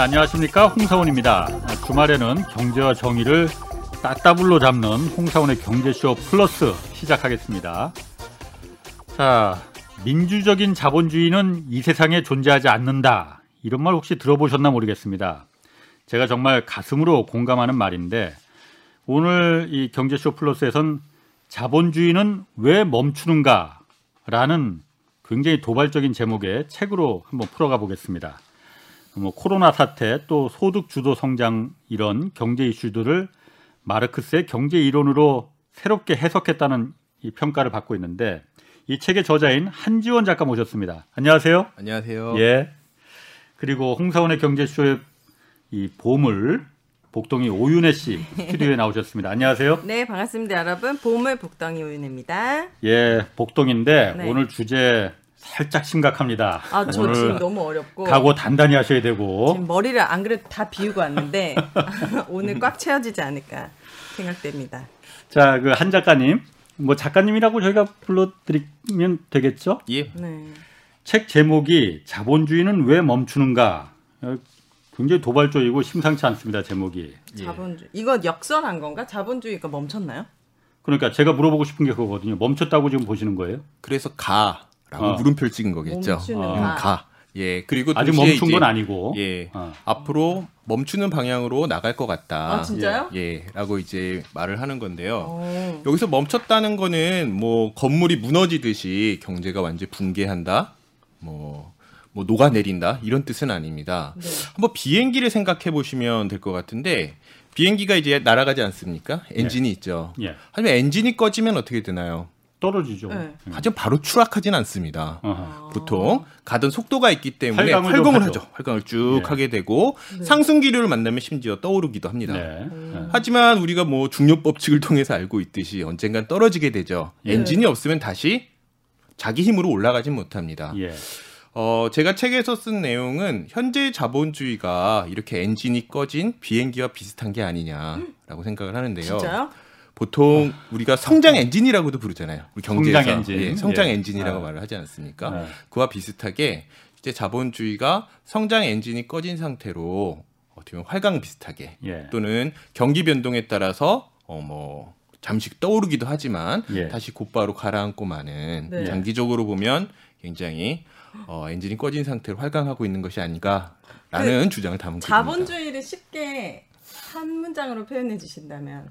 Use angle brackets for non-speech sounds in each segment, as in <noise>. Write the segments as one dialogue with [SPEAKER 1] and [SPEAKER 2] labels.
[SPEAKER 1] 안녕하십니까 홍사원입니다. 주말에는 경제와 정의를 따따블로 잡는 홍사원의 경제쇼 플러스 시작하겠습니다. 자, 민주적인 자본주의는 이 세상에 존재하지 않는다. 이런 말 혹시 들어보셨나 모르겠습니다. 제가 정말 가슴으로 공감하는 말인데 오늘 이 경제쇼 플러스에선 자본주의는 왜 멈추는가라는 굉장히 도발적인 제목의 책으로 한번 풀어가 보겠습니다. 뭐 코로나 사태 또 소득 주도 성장 이런 경제 이슈들을 마르크스의 경제 이론으로 새롭게 해석했다는 이 평가를 받고 있는데 이 책의 저자인 한지원 작가 모셨습니다. 안녕하세요.
[SPEAKER 2] 안녕하세요.
[SPEAKER 1] 예. 그리고 홍사원의 경제쇼의 이 보물 복동이 오윤혜 씨 스튜디오에 나오셨습니다. 안녕하세요.
[SPEAKER 3] 네, 반갑습니다, 여러분. 보물 복덩이 오윤입니다.
[SPEAKER 1] 예, 복동인데
[SPEAKER 3] 네.
[SPEAKER 1] 오늘 주제 살짝 심각합니다.
[SPEAKER 3] 아, 저 지금 너무 어렵고
[SPEAKER 1] 각오 단단히 하셔야 되고
[SPEAKER 3] 지금 머리를 안 그래도 다 비우고 왔는데 <laughs> 오늘 꽉 채워지지 않을까 생각됩니다.
[SPEAKER 1] 자, 그 한 작가님, 뭐 작가님이라고 저희가 불러드리면 되겠죠?
[SPEAKER 2] 예.
[SPEAKER 3] 네.
[SPEAKER 1] 책 제목이 자본주의는 왜 멈추는가? 어, 굉장히 도발적이고 심상치 않습니다. 제목이.
[SPEAKER 2] 예.
[SPEAKER 3] 자본주의. 이거 역설한 건가? 자본주의가 멈췄나요?
[SPEAKER 1] 그러니까 제가 물어보고 싶은 게 그거거든요. 멈췄다고 지금 보시는 거예요?
[SPEAKER 2] 그래서 가 라고
[SPEAKER 1] 어.
[SPEAKER 2] 물음표를 찍은 거겠죠.
[SPEAKER 3] 멈추는
[SPEAKER 1] 어.
[SPEAKER 2] 음,
[SPEAKER 3] 가.
[SPEAKER 2] 가. 예. 그리고
[SPEAKER 1] 아직 멈춘
[SPEAKER 2] 이제,
[SPEAKER 1] 건 아니고.
[SPEAKER 2] 예.
[SPEAKER 1] 어.
[SPEAKER 2] 앞으로 멈추는 방향으로 나갈 것 같다.
[SPEAKER 3] 아, 진짜요?
[SPEAKER 2] 예. 라고 이제 말을 하는 건데요.
[SPEAKER 3] 어.
[SPEAKER 2] 여기서 멈췄다는 거는 뭐 건물이 무너지듯이 경제가 완전 히 붕괴한다. 뭐, 뭐 녹아내린다. 이런 뜻은 아닙니다.
[SPEAKER 3] 네.
[SPEAKER 2] 한번 비행기를 생각해 보시면 될 것 같은데 비행기가 이제 날아가지 않습니까? 엔진이 있죠.
[SPEAKER 1] 예.
[SPEAKER 2] 하지만 엔진이 꺼지면 어떻게 되나요?
[SPEAKER 1] 떨어지죠.
[SPEAKER 3] 네.
[SPEAKER 1] 음.
[SPEAKER 2] 하지만 바로 추락하진 않습니다.
[SPEAKER 1] 어허.
[SPEAKER 2] 보통 가던 속도가 있기 때문에
[SPEAKER 1] 활강을
[SPEAKER 2] 활강을,
[SPEAKER 1] 좀
[SPEAKER 2] 하죠.
[SPEAKER 1] 하죠.
[SPEAKER 2] 활강을 쭉
[SPEAKER 1] 네.
[SPEAKER 2] 하게 되고
[SPEAKER 3] 네.
[SPEAKER 2] 상승 기류를 만나면 심지어 떠오르기도 합니다.
[SPEAKER 1] 네.
[SPEAKER 3] 음.
[SPEAKER 2] 하지만 우리가 뭐 중력 법칙을 통해서 알고 있듯이 언젠간 떨어지게 되죠.
[SPEAKER 1] 예.
[SPEAKER 2] 엔진이 없으면 다시 자기 힘으로 올라가진 못합니다.
[SPEAKER 1] 예.
[SPEAKER 2] 어, 제가 책에서 쓴 내용은 현재 자본주의가 이렇게 엔진이 꺼진 비행기와 비슷한 게 아니냐라고 생각을 하는데요.
[SPEAKER 3] 진짜요?
[SPEAKER 2] 보통 우리가 성장 엔진이라고도 부르잖아요. 우리 경제에서
[SPEAKER 1] 성장 엔진.
[SPEAKER 2] 예, 성장
[SPEAKER 1] 예.
[SPEAKER 2] 엔진이라고
[SPEAKER 1] 아.
[SPEAKER 2] 말을 하지 않습니까?
[SPEAKER 1] 네.
[SPEAKER 2] 그와 비슷하게 이제 자본주의가 성장 엔진이 꺼진 상태로 어떻게 보면 활강 비슷하게
[SPEAKER 1] 예.
[SPEAKER 2] 또는 경기 변동에 따라서 어뭐 잠시 떠오르기도 하지만
[SPEAKER 1] 예.
[SPEAKER 2] 다시 곧바로 가라앉고 마는
[SPEAKER 3] 네.
[SPEAKER 2] 장기적으로 보면 굉장히 어, 엔진이 꺼진 상태로 활강하고 있는 것이 아닌가라는 주장을 담은.
[SPEAKER 3] 자본주의를 쉽게 한 문장으로 표현해 주신다면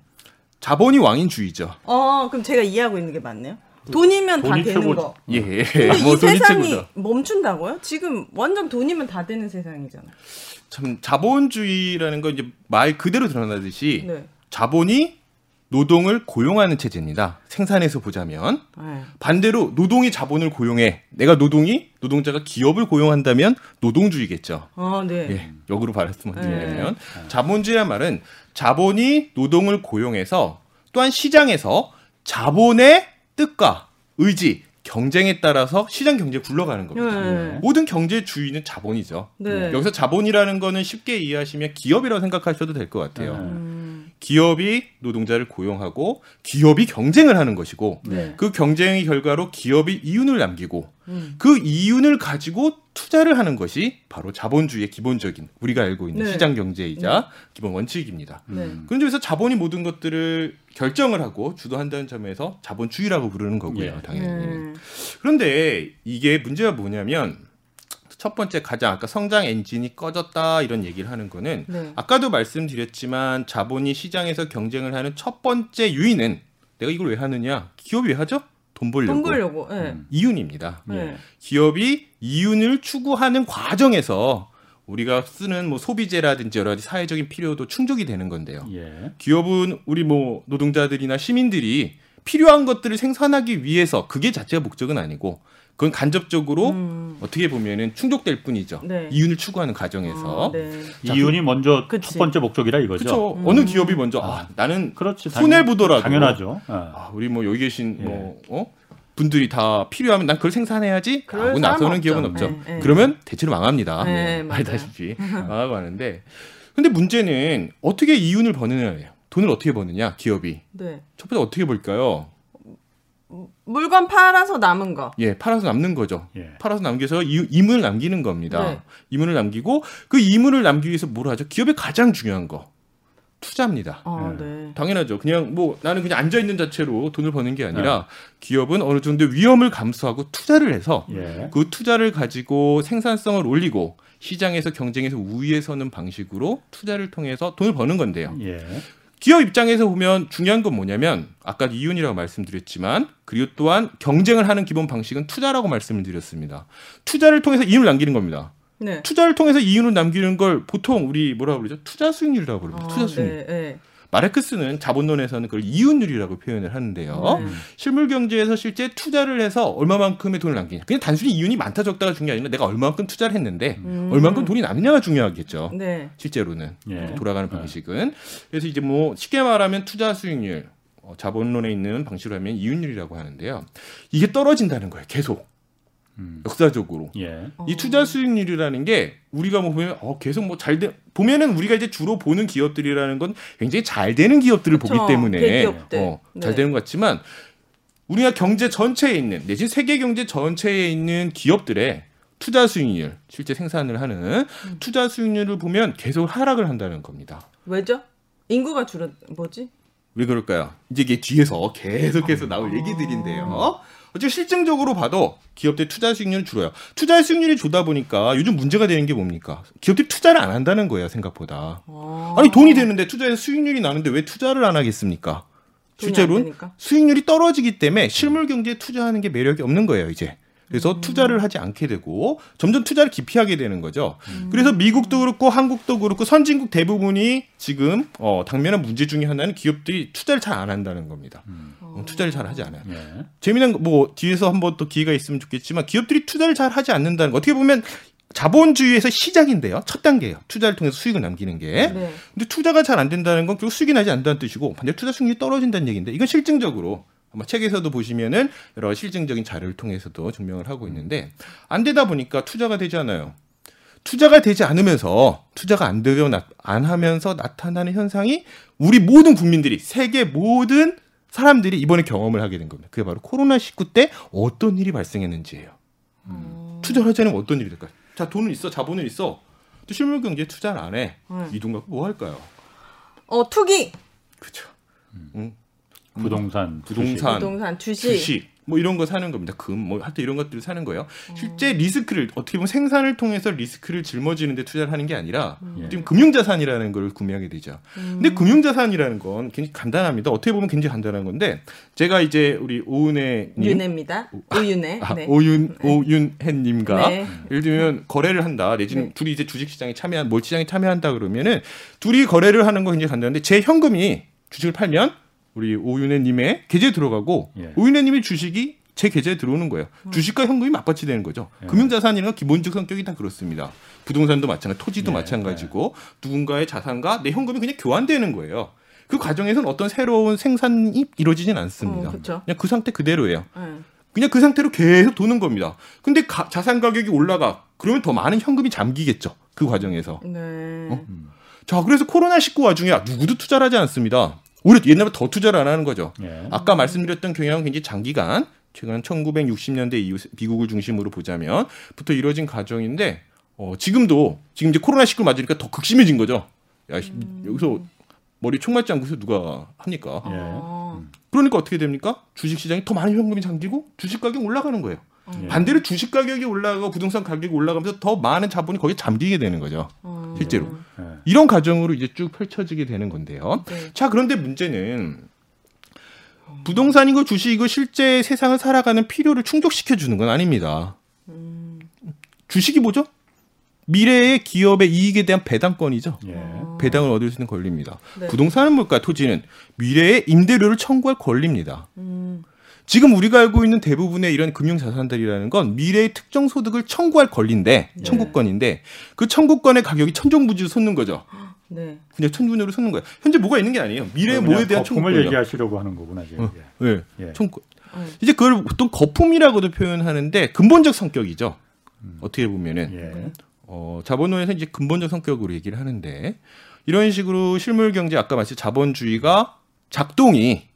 [SPEAKER 2] 자본이 왕인주의죠.
[SPEAKER 3] 어, 그럼 제가 이해하고 있는 게 맞네요. 돈이면 다
[SPEAKER 1] 돈이
[SPEAKER 3] 되는
[SPEAKER 1] 최고죠.
[SPEAKER 3] 거.
[SPEAKER 2] 예,
[SPEAKER 3] 근데
[SPEAKER 2] 뭐
[SPEAKER 3] 이
[SPEAKER 2] 돈이
[SPEAKER 3] 세상이
[SPEAKER 2] 최고죠.
[SPEAKER 3] 멈춘다고요? 지금 완전 돈이면 다 되는 세상이잖아요.
[SPEAKER 2] 참 자본주의라는 건 이제 말 그대로 드러나듯이
[SPEAKER 3] 네.
[SPEAKER 2] 자본이 노동을 고용하는 체제입니다. 생산에서 보자면
[SPEAKER 3] 네.
[SPEAKER 2] 반대로 노동이 자본을 고용해. 내가 노동이 노동자가 기업을 고용한다면 노동주의겠죠.
[SPEAKER 3] 어, 네.
[SPEAKER 2] 예, 역으로 말씀드리면
[SPEAKER 1] 네.
[SPEAKER 2] 자본주의란 말은 자본이 노동을 고용해서 또한 시장에서 자본의 뜻과 의지, 경쟁에 따라서 시장 경제가 굴러가는 겁니다.
[SPEAKER 3] 네.
[SPEAKER 2] 모든 경제주의는 자본이죠.
[SPEAKER 3] 네.
[SPEAKER 2] 여기서 자본이라는 거는 쉽게 이해하시면 기업이라고 생각하셔도 될 것 같아요.
[SPEAKER 1] 네.
[SPEAKER 3] 음,
[SPEAKER 2] 기업이 노동자를 고용하고 기업이 경쟁을 하는 것이고
[SPEAKER 3] 네.
[SPEAKER 2] 그 경쟁의 결과로 기업이 이윤을 남기고
[SPEAKER 3] 음.
[SPEAKER 2] 그 이윤을 가지고 투자를 하는 것이 바로 자본주의의 기본적인 우리가 알고 있는
[SPEAKER 3] 네.
[SPEAKER 2] 시장 경제이자 기본 원칙입니다.
[SPEAKER 3] 네.
[SPEAKER 1] 음.
[SPEAKER 2] 그런 점에서 자본이 모든 것들을 결정을 하고 주도한다는 점에서 자본주의라고 부르는 거고요,
[SPEAKER 1] 예.
[SPEAKER 2] 당연히.
[SPEAKER 3] 네.
[SPEAKER 2] 그런데 이게 문제가 뭐냐면 첫 번째 가장 아까 성장 엔진이 꺼졌다 이런 얘기를 하는 거는
[SPEAKER 3] 네.
[SPEAKER 2] 아까도 말씀드렸지만 자본이 시장에서 경쟁을 하는 첫 번째 유인은 내가 이걸 왜 하느냐? 기업이 왜 하죠? 돈 벌려고.
[SPEAKER 3] 돈 벌려고. 네.
[SPEAKER 1] 음.
[SPEAKER 2] 이윤입니다.
[SPEAKER 3] 네.
[SPEAKER 2] 기업이 이윤을 추구하는 과정에서 우리가 쓰는 뭐 소비재라든지 여러 가지 사회적인 필요도 충족이 되는 건데요.
[SPEAKER 1] 예.
[SPEAKER 2] 기업은 우리 뭐 노동자들이나 시민들이 필요한 것들을 생산하기 위해서 그게 자체가 목적은 아니고 그건 간접적으로
[SPEAKER 3] 음.
[SPEAKER 2] 어떻게 보면은 충족될 뿐이죠.
[SPEAKER 3] 네.
[SPEAKER 2] 이윤을 추구하는 과정에서.
[SPEAKER 3] 어, 네.
[SPEAKER 2] 자,
[SPEAKER 1] 이윤이 먼저
[SPEAKER 3] 그치.
[SPEAKER 1] 첫 번째 목적이라 이거죠.
[SPEAKER 2] 그렇죠.
[SPEAKER 3] 음.
[SPEAKER 2] 어느 기업이 먼저 아, 나는
[SPEAKER 1] 그렇지.
[SPEAKER 2] 손해 보더라도
[SPEAKER 1] 당연하죠. 어.
[SPEAKER 2] 아, 우리 뭐 여기 계신
[SPEAKER 1] 예.
[SPEAKER 2] 뭐 어? 분들이 다 필요하면 난 그걸 생산해야지 하고 나서는
[SPEAKER 3] 없죠.
[SPEAKER 2] 기업은 없죠.
[SPEAKER 3] 네, 네.
[SPEAKER 2] 그러면 대체로 망합니다.
[SPEAKER 3] 네.
[SPEAKER 2] 알다시피 <laughs> 망하고 하는데 근데 문제는 어떻게 이윤을 버느냐예요. 돈을 어떻게 버느냐 기업이
[SPEAKER 3] 네.
[SPEAKER 2] 첫 번째 어떻게 벌까요?
[SPEAKER 3] 물건 팔아서 남은 거.
[SPEAKER 2] 예, 팔아서 남는 거죠.
[SPEAKER 1] 예.
[SPEAKER 2] 팔아서 남겨서 이, 이문을 남기는 겁니다.
[SPEAKER 3] 네.
[SPEAKER 2] 이문을 남기고 그 이문을 남기기 위해서 뭘 하죠? 기업의 가장 중요한 거 투자입니다.
[SPEAKER 3] 어,
[SPEAKER 1] 네.
[SPEAKER 3] 네.
[SPEAKER 2] 당연하죠. 그냥 뭐 나는 그냥 앉아 있는 자체로 돈을 버는 게 아니라 기업은 어느 정도 위험을 감수하고 투자를 해서
[SPEAKER 1] 예.
[SPEAKER 2] 그 투자를 가지고 생산성을 올리고 시장에서 경쟁에서 우위에 서는 방식으로 투자를 통해서 돈을 버는 건데요.
[SPEAKER 1] 예.
[SPEAKER 2] 기업 입장에서 보면 중요한 건 뭐냐면 아까 이윤이라고 말씀드렸지만 그리고 또한 경쟁을 하는 기본 방식은 투자라고 말씀을 드렸습니다. 투자를 통해서 이윤을 남기는 겁니다.
[SPEAKER 3] 네.
[SPEAKER 2] 투자를 통해서 이윤을 남기는 걸 보통 우리 뭐라고 그러죠? 투자 수익률이라고 부릅니다.
[SPEAKER 3] 어,
[SPEAKER 2] 투자 수익률.
[SPEAKER 3] 네, 네.
[SPEAKER 2] 마르크스는 자본론에서는 그걸 이윤율이라고 표현을 하는데요.
[SPEAKER 3] 네.
[SPEAKER 2] 실물 경제에서 실제 투자를 해서 얼마만큼의 돈을 남기냐. 그냥 단순히 이윤이 많다 적다가 중요한 게 아니라 내가 얼마만큼 투자를 했는데
[SPEAKER 3] 음.
[SPEAKER 2] 얼마만큼 돈이 남느냐가 중요하겠죠.
[SPEAKER 3] 네.
[SPEAKER 2] 실제로는
[SPEAKER 1] 예.
[SPEAKER 2] 돌아가는 방식은 그래서 이제 뭐 쉽게 말하면 투자 수익률 어, 자본론에 있는 방식으로 하면 이윤율이라고 하는데요. 이게 떨어진다는 거예요. 계속
[SPEAKER 1] 음.
[SPEAKER 2] 역사적으로.
[SPEAKER 1] 예.
[SPEAKER 2] 이 투자 수익률이라는 게 우리가 뭐 보면 어 계속 뭐 잘 돼 보면은 우리가 이제 주로 보는 기업들이라는 건 굉장히 잘 되는 기업들을
[SPEAKER 3] 그쵸.
[SPEAKER 2] 보기 때문에
[SPEAKER 3] 대기업들.
[SPEAKER 2] 어, 잘
[SPEAKER 3] 네.
[SPEAKER 2] 되는 것 같지만 우리가 경제 전체에 있는 내지 세계 경제 전체에 있는 기업들의 투자 수익률 실제 생산을 하는
[SPEAKER 3] 음.
[SPEAKER 2] 투자 수익률을 보면 계속 하락을 한다는 겁니다.
[SPEAKER 3] 왜죠? 인구가 줄어 뭐지?
[SPEAKER 2] 왜 그럴까요? 이제 이게 뒤에서 계속해서 나올 얘기들인데요. 어쨌든 실증적으로 봐도 기업들 투자 수익률은 줄어요. 투자 수익률이 줄다 보니까 요즘 문제가 되는 게 뭡니까? 기업들이 투자를 안 한다는 거예요, 생각보다.
[SPEAKER 3] 어.
[SPEAKER 2] 아니 돈이 되는데 투자해서 수익률이 나는데 왜 투자를 안 하겠습니까? 실제로는. 수익률이 떨어지기 때문에 실물 경제에 투자하는 게 매력이 없는 거예요, 이제. 그래서
[SPEAKER 3] 음.
[SPEAKER 2] 투자를 하지 않게 되고 점점 투자를 기피하게 되는 거죠.
[SPEAKER 3] 음.
[SPEAKER 2] 그래서 미국도 그렇고 한국도 그렇고 선진국 대부분이 지금 어, 당면한 문제 중에 하나는 기업들이 투자를 잘 안 한다는 겁니다. 어, 투자를 잘 하지 않아요.
[SPEAKER 1] 예.
[SPEAKER 2] 재미난 거, 뭐 뒤에서 한번 또 기회가 있으면 좋겠지만 기업들이 투자를 잘 하지 않는다는 거 어떻게 보면 자본주의에서 시작인데요. 첫 단계예요. 투자를 통해서 수익을 남기는 게.
[SPEAKER 3] 네.
[SPEAKER 2] 근데 투자가 잘 안 된다는 건 결국 수익이 나지 않는다는 뜻이고 반대로 투자 수익률이 떨어진다는 얘기인데 이건 실증적으로 아마 책에서도 보시면은 여러 실증적인 자료를 통해서도 증명을 하고 있는데 안 되다 보니까 투자가 되지 않아요. 투자가 되지 않으면서 투자가 안 되려 나- 안 하면서 나타나는 현상이 우리 모든 국민들이 세계 모든 사람들이 이번에 경험을 하게 된 겁니다. 그게 바로 코로나 19 때 어떤 일이 발생했는지예요. 투자를 하지 않으면 어떤 일이 될까요? 자 돈은 있어, 자본은 있어. 또 실물 경제에 투자를 안 해.
[SPEAKER 3] 음.
[SPEAKER 2] 이돈 갖고 뭐 할까요?
[SPEAKER 3] 어 투기,
[SPEAKER 2] 그렇죠. 응?
[SPEAKER 1] 부동산,
[SPEAKER 2] 부동산,
[SPEAKER 3] 부동산, 주식.
[SPEAKER 2] 주식 뭐 이런 거 사는 겁니다. 금, 뭐 하여튼 이런 것들을 사는 거예요. 실제 리스크를 어떻게 보면 생산을 통해서 리스크를 짊어지는 데 투자를 하는 게 아니라
[SPEAKER 1] 예.
[SPEAKER 2] 지금 금융자산이라는 걸 구매하게 되죠. 근데 금융자산이라는 건 굉장히 간단합니다. 어떻게 보면 굉장히 간단한 건데 제가 이제 우리 오은혜 님,
[SPEAKER 3] 윤혜입니다. 오윤혜.
[SPEAKER 2] 아,
[SPEAKER 3] 네.
[SPEAKER 2] 오윤 오윤혜 님과
[SPEAKER 3] 네.
[SPEAKER 2] 예를 들면 거래를 한다. 내지는
[SPEAKER 3] 네.
[SPEAKER 2] 둘이 이제 주식 시장에 참여한 몰 시장에 참여한다 그러면은 둘이 거래를 하는 거 굉장히 간단한데 제 현금이 주식을 팔면 우리 오윤혜님의 계좌에 들어가고
[SPEAKER 1] 예.
[SPEAKER 2] 오윤혜님의 주식이 제 계좌에 들어오는 거예요. 주식과 현금이 맞받치 되는 거죠.
[SPEAKER 1] 예.
[SPEAKER 2] 금융자산이라는 건 기본적 성격이 다 그렇습니다. 부동산도 마찬가지, 토지도
[SPEAKER 1] 예,
[SPEAKER 2] 마찬가지고 누군가의 자산과 내 현금이 그냥 교환되는 거예요. 그 과정에서는 어떤 새로운 생산이 이루어지진 않습니다.
[SPEAKER 3] 어, 그쵸.
[SPEAKER 2] 그냥 그 상태 그대로예요.
[SPEAKER 3] 네.
[SPEAKER 2] 그냥 그 상태로 계속 도는 겁니다. 근데 가- 자산 가격이 올라가. 그러면 더 많은 현금이 잠기겠죠. 그 과정에서.
[SPEAKER 3] 네.
[SPEAKER 2] 어? 자, 그래서 코로나 19 와중에 누구도 투자를 하지 않습니다. 오히려 옛날보다 더 투자를 안 하는 거죠.
[SPEAKER 1] 예.
[SPEAKER 2] 아까 말씀드렸던 경향은 굉장히 장기간, 최근 1960년대 이후 미국을 중심으로 보자면 부터 이루어진 과정인데, 어, 지금도, 지금 이제 코로나19 맞으니까 더 극심해진 거죠. 야, 씨, 여기서 머리 총 맞지 않고서 누가 합니까?
[SPEAKER 1] 예.
[SPEAKER 3] 어.
[SPEAKER 2] 그러니까 어떻게 됩니까? 주식 시장이 더 많은 현금이 잠기고 주식 가격이 올라가는 거예요.
[SPEAKER 1] 예.
[SPEAKER 2] 반대로 주식 가격이 올라가고 부동산 가격이 올라가면서 더 많은 자본이 거기에 잠기게 되는 거죠.
[SPEAKER 3] 어.
[SPEAKER 2] 실제로.
[SPEAKER 1] 예.
[SPEAKER 2] 이런 과정으로 이제 쭉 펼쳐지게 되는 건데요.
[SPEAKER 3] 네.
[SPEAKER 2] 자, 그런데 문제는 부동산이고 주식이고 실제 세상을 살아가는 필요를 충족시켜 주는 건 아닙니다. 주식이 뭐죠? 미래의 기업의 이익에 대한 배당권이죠.
[SPEAKER 1] 예.
[SPEAKER 2] 배당을 얻을 수 있는 권리입니다.
[SPEAKER 3] 네.
[SPEAKER 2] 부동산은 뭘까? 토지는 미래의 임대료를 청구할 권리입니다.
[SPEAKER 3] 음.
[SPEAKER 2] 지금 우리가 알고 있는 대부분의 이런 금융 자산들이라는 건 미래의 특정 소득을 청구할 권리인데
[SPEAKER 3] 네.
[SPEAKER 2] 청구권인데 그 청구권의 가격이 천정부지로 솟는 거죠.
[SPEAKER 3] 네.
[SPEAKER 2] 그냥 천분으로 솟는 거예요. 현재 뭐가 있는 게 아니에요. 미래의 뭐에 대한
[SPEAKER 1] 거품을
[SPEAKER 2] 청구권이요.
[SPEAKER 1] 얘기하시려고 하는 거구나 지금.
[SPEAKER 2] 어.
[SPEAKER 1] 예.
[SPEAKER 2] 네.
[SPEAKER 1] 예.
[SPEAKER 2] 청구.
[SPEAKER 3] 어.
[SPEAKER 2] 이제 그걸 보통 거품이라고도 표현하는데 근본적 성격이죠. 어떻게 보면은
[SPEAKER 1] 예.
[SPEAKER 2] 어, 자본론에서 이제 근본적 성격으로 얘기를 하는데 이런 식으로 실물 경제 아까 말씀 자본주의가 작동이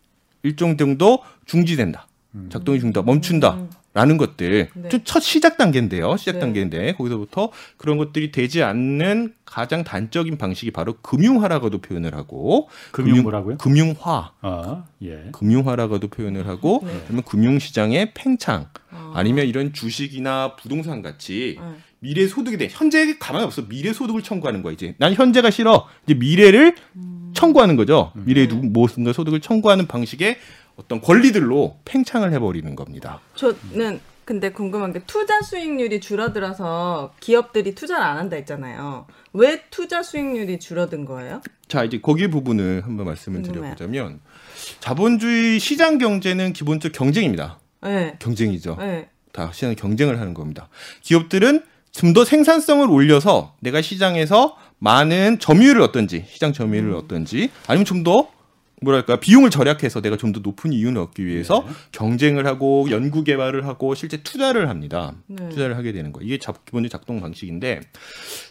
[SPEAKER 2] 일정 정도 중지된다. 작동이 중다, 멈춘다. 라는 것들
[SPEAKER 3] 네.
[SPEAKER 2] 좀첫 시작 단계인데요. 시작
[SPEAKER 3] 네.
[SPEAKER 2] 단계인데 거기서부터 그런 것들이 되지 않는 가장 단적인 방식이 바로 금융화라고도 표현을 하고
[SPEAKER 1] 금융 뭐라고요?
[SPEAKER 2] 금융화,
[SPEAKER 1] 아, 예.
[SPEAKER 2] 금융화라고도 표현을 하고
[SPEAKER 3] 네.
[SPEAKER 2] 그러면 금융시장의 팽창
[SPEAKER 3] 어.
[SPEAKER 2] 아니면 이런 주식이나 부동산 같이
[SPEAKER 3] 네.
[SPEAKER 2] 미래 소득에 대해 현재 가만히 없어 미래 소득을 청구하는 거야 이제 난 현재가 싫어 이제 미래를 청구하는 거죠 미래에 누구 무엇인가 소득을 청구하는 방식의 어떤 권리들로 팽창을 해버리는 겁니다.
[SPEAKER 3] 저는 근데 궁금한 게 투자 수익률이 줄어들어서 기업들이 투자를 안 한다 했잖아요. 왜 투자 수익률이 줄어든 거예요?
[SPEAKER 2] 자 이제 거기 부분을 한번 말씀을
[SPEAKER 3] 궁금해요.
[SPEAKER 2] 드려보자면 자본주의 시장 경제는 기본적 경쟁입니다.
[SPEAKER 3] 네.
[SPEAKER 2] 경쟁이죠.
[SPEAKER 3] 네.
[SPEAKER 2] 다 시장 경쟁을 하는 겁니다. 기업들은 좀 더 생산성을 올려서 내가 시장에서 많은 점유율을 얻든지 시장 점유율을 얻든지 아니면 좀 더 뭐랄까 비용을 절약해서 내가 좀 더 높은 이윤을 얻기 위해서 경쟁을 하고 연구 개발을 하고 실제 투자를 합니다.
[SPEAKER 3] 네.
[SPEAKER 2] 투자를 하게 되는 거. 이게 작- 기본적 작동 방식인데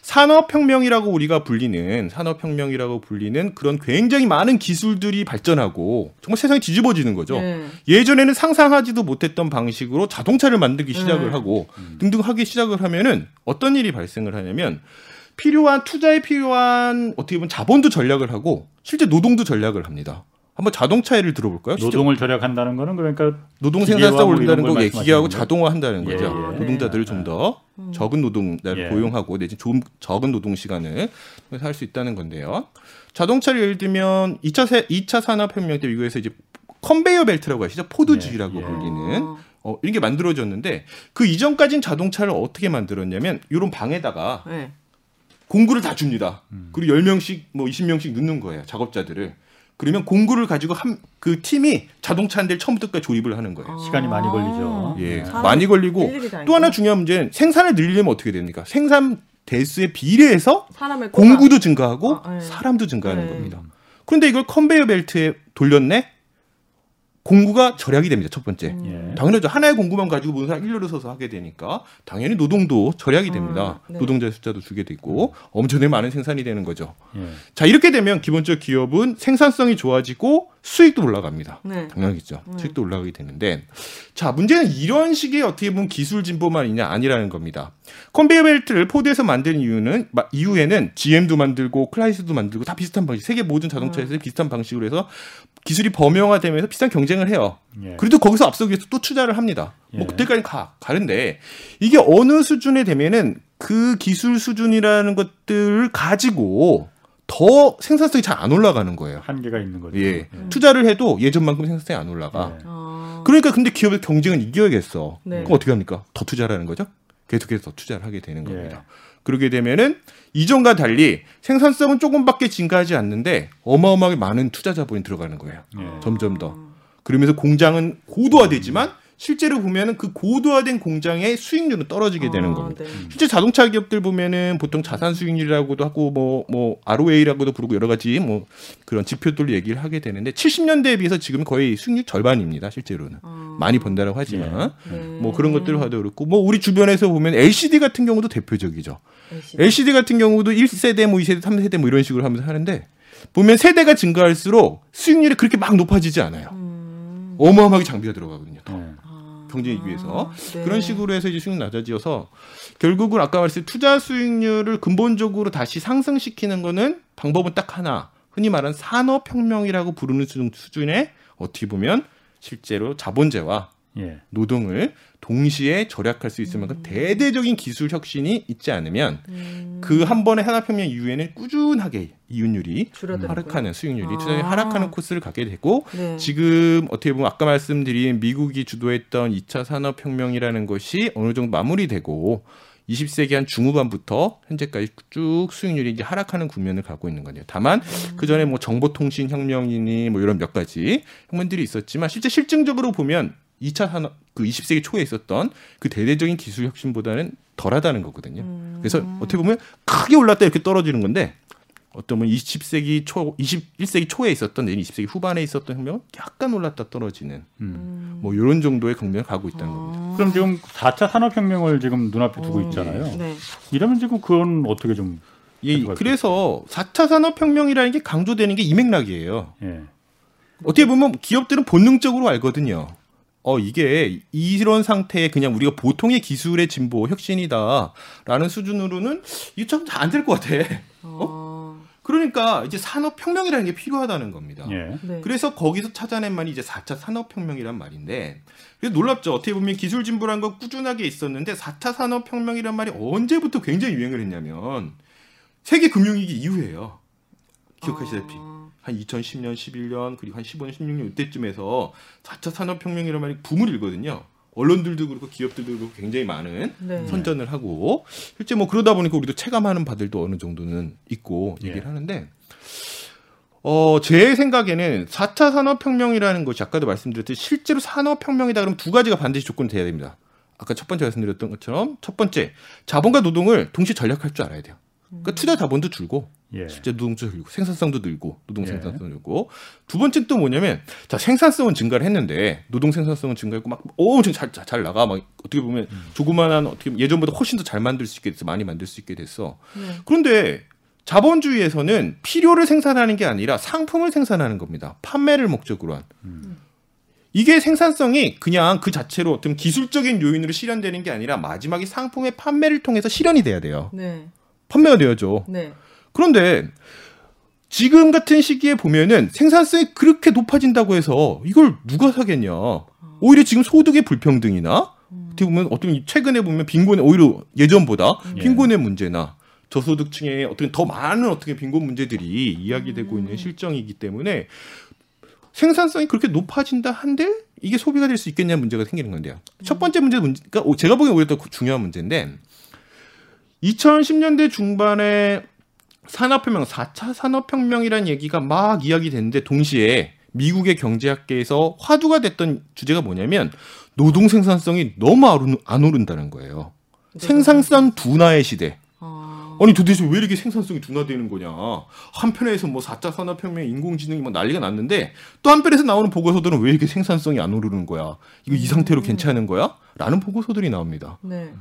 [SPEAKER 2] 산업혁명이라고 우리가 불리는 산업혁명이라고 불리는 그런 굉장히 많은 기술들이 발전하고 정말 세상이 뒤집어지는 거죠.
[SPEAKER 3] 네.
[SPEAKER 2] 예전에는 상상하지도 못했던 방식으로 자동차를 만들기 시작을
[SPEAKER 3] 음.
[SPEAKER 2] 하고 등등 하기 시작을 하면은 어떤 일이 발생을 하냐면 필요한 투자에 필요한 어떻게 보면 자본도 전략을 하고 실제 노동도 전략을 합니다. 한번 자동차 예를 들어볼까요? 실제
[SPEAKER 1] 노동을 절약한다는 거는 그러니까
[SPEAKER 2] 노동 생산성
[SPEAKER 1] 뭐
[SPEAKER 2] 올린다는 거에
[SPEAKER 1] 말씀하시는
[SPEAKER 2] 기계하고? 자동화한다는
[SPEAKER 1] 예,
[SPEAKER 2] 거죠.
[SPEAKER 1] 예.
[SPEAKER 2] 노동자들을 좀 더 적은 노동자를
[SPEAKER 1] 예.
[SPEAKER 2] 고용하고 내지 좀 적은 노동 시간을 할 수 있다는 건데요. 자동차를 예를 들면 2차 세, 2차 산업혁명 때 미국에서 이제 컨베이어 벨트라고 하시죠. 포드주의라고
[SPEAKER 1] 예, 예.
[SPEAKER 2] 불리는
[SPEAKER 3] 어.
[SPEAKER 2] 어, 이런 게 만들어졌는데 그 이전까지는 자동차를 어떻게 만들었냐면 이런 방에다가
[SPEAKER 3] 네.
[SPEAKER 2] 공구를 다 줍니다.
[SPEAKER 1] 음.
[SPEAKER 2] 그리고 10명씩 뭐 20명씩 넣는 거예요. 작업자들을. 그러면 공구를 가지고 한 그 팀이 자동차 한 대를 처음부터 끝까지 조립을 하는 거예요.
[SPEAKER 1] 시간이 많이 걸리죠.
[SPEAKER 2] 예,
[SPEAKER 1] 아.
[SPEAKER 3] 사람
[SPEAKER 2] 많이 걸리고 또 하나. 중요한 문제는 생산을 늘리려면 어떻게 됩니까? 생산 대수에 비례해서 공구도 증가하고
[SPEAKER 3] 아, 네.
[SPEAKER 2] 사람도 증가하는
[SPEAKER 3] 네.
[SPEAKER 2] 겁니다. 그런데 이걸 컨베이어 벨트에 돌렸네? 공구가 절약이 됩니다. 첫 번째.
[SPEAKER 3] 음.
[SPEAKER 1] 예.
[SPEAKER 2] 당연하죠. 하나의 공구만 가지고 모든 사람 일렬로 서서 하게 되니까 당연히 노동도 절약이 됩니다.
[SPEAKER 3] 네.
[SPEAKER 2] 노동자 숫자도 줄게 되고 엄청나게 많은 생산이 되는 거죠.
[SPEAKER 1] 예.
[SPEAKER 2] 자 이렇게 되면 기본적 기업은 생산성이 좋아지고 수익도 올라갑니다.
[SPEAKER 3] 네.
[SPEAKER 2] 당연하겠죠. 수익도 올라가게 되는데 자 문제는 이런 식의 어떻게 보면 기술 진보만 있냐 아니라는 겁니다. 컨베이어 벨트를 포드에서 만든 이유는 마- 이후에는 GM도 만들고 크라이슬러도 만들고 다 비슷한 방식. 세계 모든 자동차에서 비슷한 방식으로 해서 기술이 범용화되면서 비슷한 경쟁을 해요.
[SPEAKER 1] 예.
[SPEAKER 2] 그래도 거기서 앞서기 위해서 또 투자를 합니다. 뭐
[SPEAKER 1] 예.
[SPEAKER 2] 그때까지 가 가는데 이게 어느 수준에 되면은 그 기술 수준이라는 것들을 가지고 더 생산성이 잘 안 올라가는 거예요.
[SPEAKER 1] 한계가 있는 거죠.
[SPEAKER 2] 예. 투자를 해도 예전만큼 생산성이 안 올라가.
[SPEAKER 1] 예.
[SPEAKER 3] 어.
[SPEAKER 2] 그러니까 근데 기업의 경쟁은 이겨야겠어.
[SPEAKER 3] 네.
[SPEAKER 2] 그럼 어떻게 합니까? 더 투자라는 거죠? 계속해서 더 투자를 하게 되는
[SPEAKER 1] 예.
[SPEAKER 2] 겁니다. 그러게 되면은 이전과 달리 생산성은 조금밖에 증가하지 않는데 어마어마하게 많은 투자 자본이 들어가는 거예요.
[SPEAKER 1] 예.
[SPEAKER 2] 점점 더. 그러면서 공장은 고도화되지만 실제로 보면은 그 고도화된 공장의 수익률은 떨어지게 되는
[SPEAKER 3] 아,
[SPEAKER 2] 겁니다.
[SPEAKER 3] 네.
[SPEAKER 2] 실제 자동차 기업들 보면은 보통 자산 수익률이라고도 하고 뭐뭐 ROA라고도 부르고 여러 가지 뭐 그런 지표들로 얘기를 하게 되는데 70년대에 비해서 지금 거의 수익률 절반입니다. 실제로는
[SPEAKER 3] 어.
[SPEAKER 2] 많이 번다라고 하지만
[SPEAKER 3] 네.
[SPEAKER 2] 뭐 그런 것들을 봐도 그렇고 뭐 우리 주변에서 보면 LCD 같은 경우도 대표적이죠.
[SPEAKER 3] LCD.
[SPEAKER 2] LCD 같은 경우도 1세대 뭐 2세대 3세대 뭐 이런 식으로 하면서 하는데 보면 세대가 증가할수록 수익률이 그렇게 막 높아지지 않아요.
[SPEAKER 3] 음.
[SPEAKER 2] 어마어마하게 장비가 들어가거든요. 더.
[SPEAKER 1] 예.
[SPEAKER 2] 경쟁이기 위해서
[SPEAKER 3] 네.
[SPEAKER 2] 그런 식으로 해서 이제 수익 낮아지어서 결국은 아까 말했듯이 투자 수익률을 근본적으로 다시 상승시키는 거는 방법은 딱 하나 흔히 말하는 산업혁명이라고 부르는 수준- 수준의 어떻게 보면 실제로 자본재와
[SPEAKER 1] 예.
[SPEAKER 2] 노동을 동시에 절약할 수 있을 만큼 대대적인 기술 혁신이 있지 않으면 그한 번의 산업혁명 이후에는 꾸준하게 이윤율이
[SPEAKER 3] 줄어들고요.
[SPEAKER 2] 하락하는 수익률이
[SPEAKER 3] 아.
[SPEAKER 2] 투자율이 하락하는 코스를 가게 되고
[SPEAKER 3] 네.
[SPEAKER 2] 지금 어떻게 보면 아까 말씀드린 미국이 주도했던 2차 산업혁명이라는 것이 어느 정도 마무리되고 20세기 한 중후반부터 현재까지 쭉 수익률이 이제 하락하는 국면을 가고 있는 거네요. 다만 그 전에 뭐 정보통신 혁명이니 뭐 이런 몇 가지 혁명들이 있었지만 실제 실증적으로 보면 2차 산업 그 20세기 초에 있었던 그 대대적인 기술 혁신보다는 덜하다는 거거든요. 그래서 어떻게 보면 크게 올랐다 이렇게 떨어지는 건데 어떤 뭐 20세기 초, 21세기 초에 있었던 내년 20세기 후반에 있었던 혁명은 약간 올랐다 떨어지는
[SPEAKER 1] 음.
[SPEAKER 2] 뭐 이런 정도의 국면을 가고 있다는 겁니다.
[SPEAKER 1] 그럼 지금 4차 산업혁명을 지금 눈앞에 두고 있잖아요.
[SPEAKER 3] 네.
[SPEAKER 1] 이러면 지금 그건 어떻게
[SPEAKER 2] 좀이
[SPEAKER 1] 가져갈
[SPEAKER 2] 그래서 4차 산업혁명이라는 게 강조되는 게 이 맥락이에요.
[SPEAKER 1] 예.
[SPEAKER 2] 어떻게 보면 기업들은 본능적으로 알거든요. 어 이게 이런 상태에 그냥 우리가 보통의 기술의 진보 혁신이다라는 수준으로는 이게 좀 안 될 것 같아.
[SPEAKER 3] 어.
[SPEAKER 2] 그러니까 이제 산업 혁명이라는 게 필요하다는 겁니다.
[SPEAKER 1] 예.
[SPEAKER 3] 네.
[SPEAKER 2] 그래서 거기서 찾아낸 말이 이제 4차 산업 혁명이란 말인데 그래서 놀랍죠. 어떻게 보면 기술 진보란 건 꾸준하게 있었는데 4차 산업 혁명이란 말이 언제부터 굉장히 유행을 했냐면 세계 금융위기 이후에요. 기억하시다시피
[SPEAKER 3] 어.
[SPEAKER 2] 한 2010년, 11년 그리고 한 15년, 16년 이때쯤에서 4차 산업혁명이란 말이 붐을 일거든요. 언론들도 그렇고 기업들도 그렇고 굉장히 많은
[SPEAKER 3] 네.
[SPEAKER 2] 선전을 하고 실제 뭐 그러다 보니까 우리도 체감하는 바들도 어느 정도는 있고
[SPEAKER 1] 예.
[SPEAKER 2] 얘기를 하는데 어, 제 생각에는 4차 산업혁명이라는 것이 아까도 말씀드렸듯이 실제로 산업혁명이다 그러면 두 가지가 반드시 조건이 돼야 됩니다. 아까 첫 번째 말씀드렸던 것처럼 첫 번째 자본과 노동을 동시에 전략할 줄 알아야 돼요. 그러니까 투자 자본도 줄고
[SPEAKER 1] 예.
[SPEAKER 2] 실제 노동도 늘고 생산성도 늘고 노동
[SPEAKER 1] 예.
[SPEAKER 2] 생산성 늘고 두 번째 또 뭐냐면 자 생산성은 증가를 했는데 노동 생산성은 증가했고 막 엄청 잘, 잘 나가 막 어떻게 보면 조그만한 어떻게 보면 예전보다 훨씬 더 잘 만들 수 있게 됐어 많이 만들 수 있게 됐어
[SPEAKER 3] 네.
[SPEAKER 2] 그런데 자본주의에서는 필요를 생산하는 게 아니라 상품을 생산하는 겁니다 판매를 목적으로 한 이게 생산성이 그냥 그 자체로 어떤 기술적인 요인으로 실현되는 게 아니라 마지막에 상품의 판매를 통해서 실현이 돼야 돼요
[SPEAKER 3] 네.
[SPEAKER 2] 판매가 돼야죠
[SPEAKER 3] 네.
[SPEAKER 2] 그런데 지금 같은 시기에 보면은 생산성이 그렇게 높아진다고 해서 이걸 누가 사겠냐? 오히려 지금 소득의 불평등이나 어떻게 보면 어떤 최근에 보면 빈곤의 오히려 예전보다
[SPEAKER 1] 예.
[SPEAKER 2] 빈곤의 문제나 저소득층의 어떻게 더 많은 어떻게 빈곤 문제들이 이야기되고 있는 실정이기 때문에 생산성이 그렇게 높아진다 한들 이게 소비가 될 수 있겠냐 문제가 생기는 건데요. 첫 번째 문제 문제, 그러니까 제가 보기엔 오히려 더 중요한 문제인데 2010년대 중반에 산업혁명, 4차 산업혁명이라는 얘기가 막 이야기됐는데 동시에 미국의 경제학계에서 화두가 됐던 주제가 뭐냐면 노동 생산성이 너무 안 오른다는 거예요. 생산성 둔화의 시대.
[SPEAKER 3] 어.
[SPEAKER 2] 아니 도대체 왜 이렇게 생산성이 둔화되는 거냐. 한편에서 뭐 4차 산업혁명 인공지능이 막 난리가 났는데 또 한편에서 나오는 보고서들은 왜 이렇게 생산성이 안 오르는 거야. 이거 이 상태로 괜찮은 거야? 라는 보고서들이 나옵니다.
[SPEAKER 3] 네.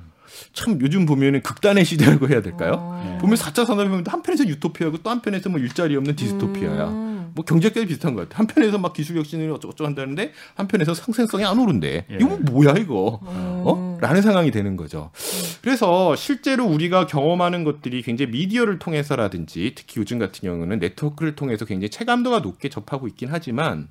[SPEAKER 2] 참 요즘 보면은 극단의 시대라고 해야 될까요?
[SPEAKER 3] 어.
[SPEAKER 2] 보면 4차 산업혁명도 한편에서 유토피아고 또 한편에서 뭐 일자리 없는 디스토피아야.
[SPEAKER 3] 음.
[SPEAKER 2] 뭐 경제까지 비슷한 것 같아. 한편에서 막 기술 혁신을 어쩌고저쩌고 한다는데 한편에서 상생성이 안 오른대.
[SPEAKER 1] 예.
[SPEAKER 2] 이거 뭐야 이거?
[SPEAKER 3] 음.
[SPEAKER 2] 어? 라는 상황이 되는 거죠. 그래서 실제로 우리가 경험하는 것들이 굉장히 미디어를 통해서라든지 특히 요즘 같은 경우는 네트워크를 통해서 굉장히 체감도가 높게 접하고 있긴 하지만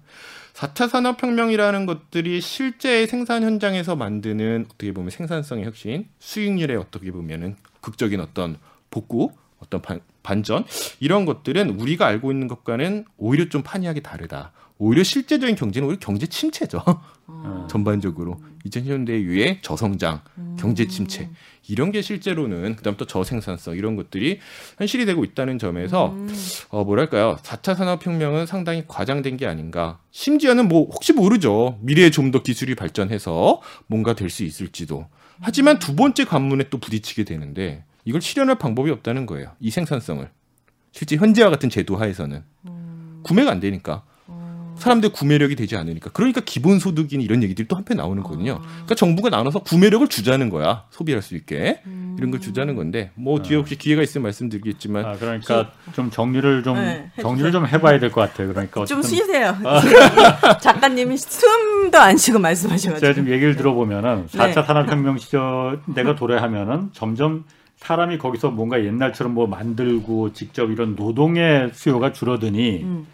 [SPEAKER 2] 4차 산업혁명이라는 것들이 실제 생산 현장에서 만드는 어떻게 보면 생산성의 혁신, 수익률의 어떻게 보면은 극적인 어떤 복구, 어떤 반, 반전 이런 것들은 우리가 알고 있는 것과는 오히려 좀 판이하게 다르다. 오히려 실제적인 경제는 오히려 경제 침체죠.
[SPEAKER 1] 어. <laughs>
[SPEAKER 2] 전반적으로. 2000년대 이후에 저성장, 경제 침체. 이런 게 실제로는 그다음 또 저생산성 이런 것들이 현실이 되고 있다는 점에서
[SPEAKER 3] 음.
[SPEAKER 2] 어 뭐랄까요? 4차 산업혁명은 상당히 과장된 게 아닌가. 심지어는 뭐 혹시 모르죠. 미래에 좀 더 기술이 발전해서 뭔가 될 수 있을지도. 하지만 두 번째 관문에 또 부딪히게 되는데 이걸 실현할 방법이 없다는 거예요. 이 생산성을. 실제 현재와 같은 제도 하에서는. 구매가 안 되니까 사람들 구매력이 되지 않으니까 그러니까 기본소득인 이런 얘기들이 또 한편 나오는 거거든요. 그러니까 정부가 나눠서 구매력을 주자는 거야 소비할 수 있게 이런 걸 주자는 건데 뭐 뒤에 혹시 기회가 있으면 말씀드리겠지만
[SPEAKER 1] 아, 그러니까 좀 정리를 좀
[SPEAKER 3] 네,
[SPEAKER 1] 정리를 좀 해봐야 될 것 같아요. 그러니까
[SPEAKER 3] 좀
[SPEAKER 1] 어쨌든
[SPEAKER 3] 쉬세요. <laughs> 작가님이 숨도 안 쉬고 말씀하셔가지고.
[SPEAKER 1] 제가 지금 얘기를 들어보면은
[SPEAKER 3] 네.
[SPEAKER 1] 4차 산업혁명 시절 내가 도래하면은 점점 사람이 거기서 뭔가 옛날처럼 뭐 만들고 직접 이런 노동의 수요가 줄어드니
[SPEAKER 3] 음.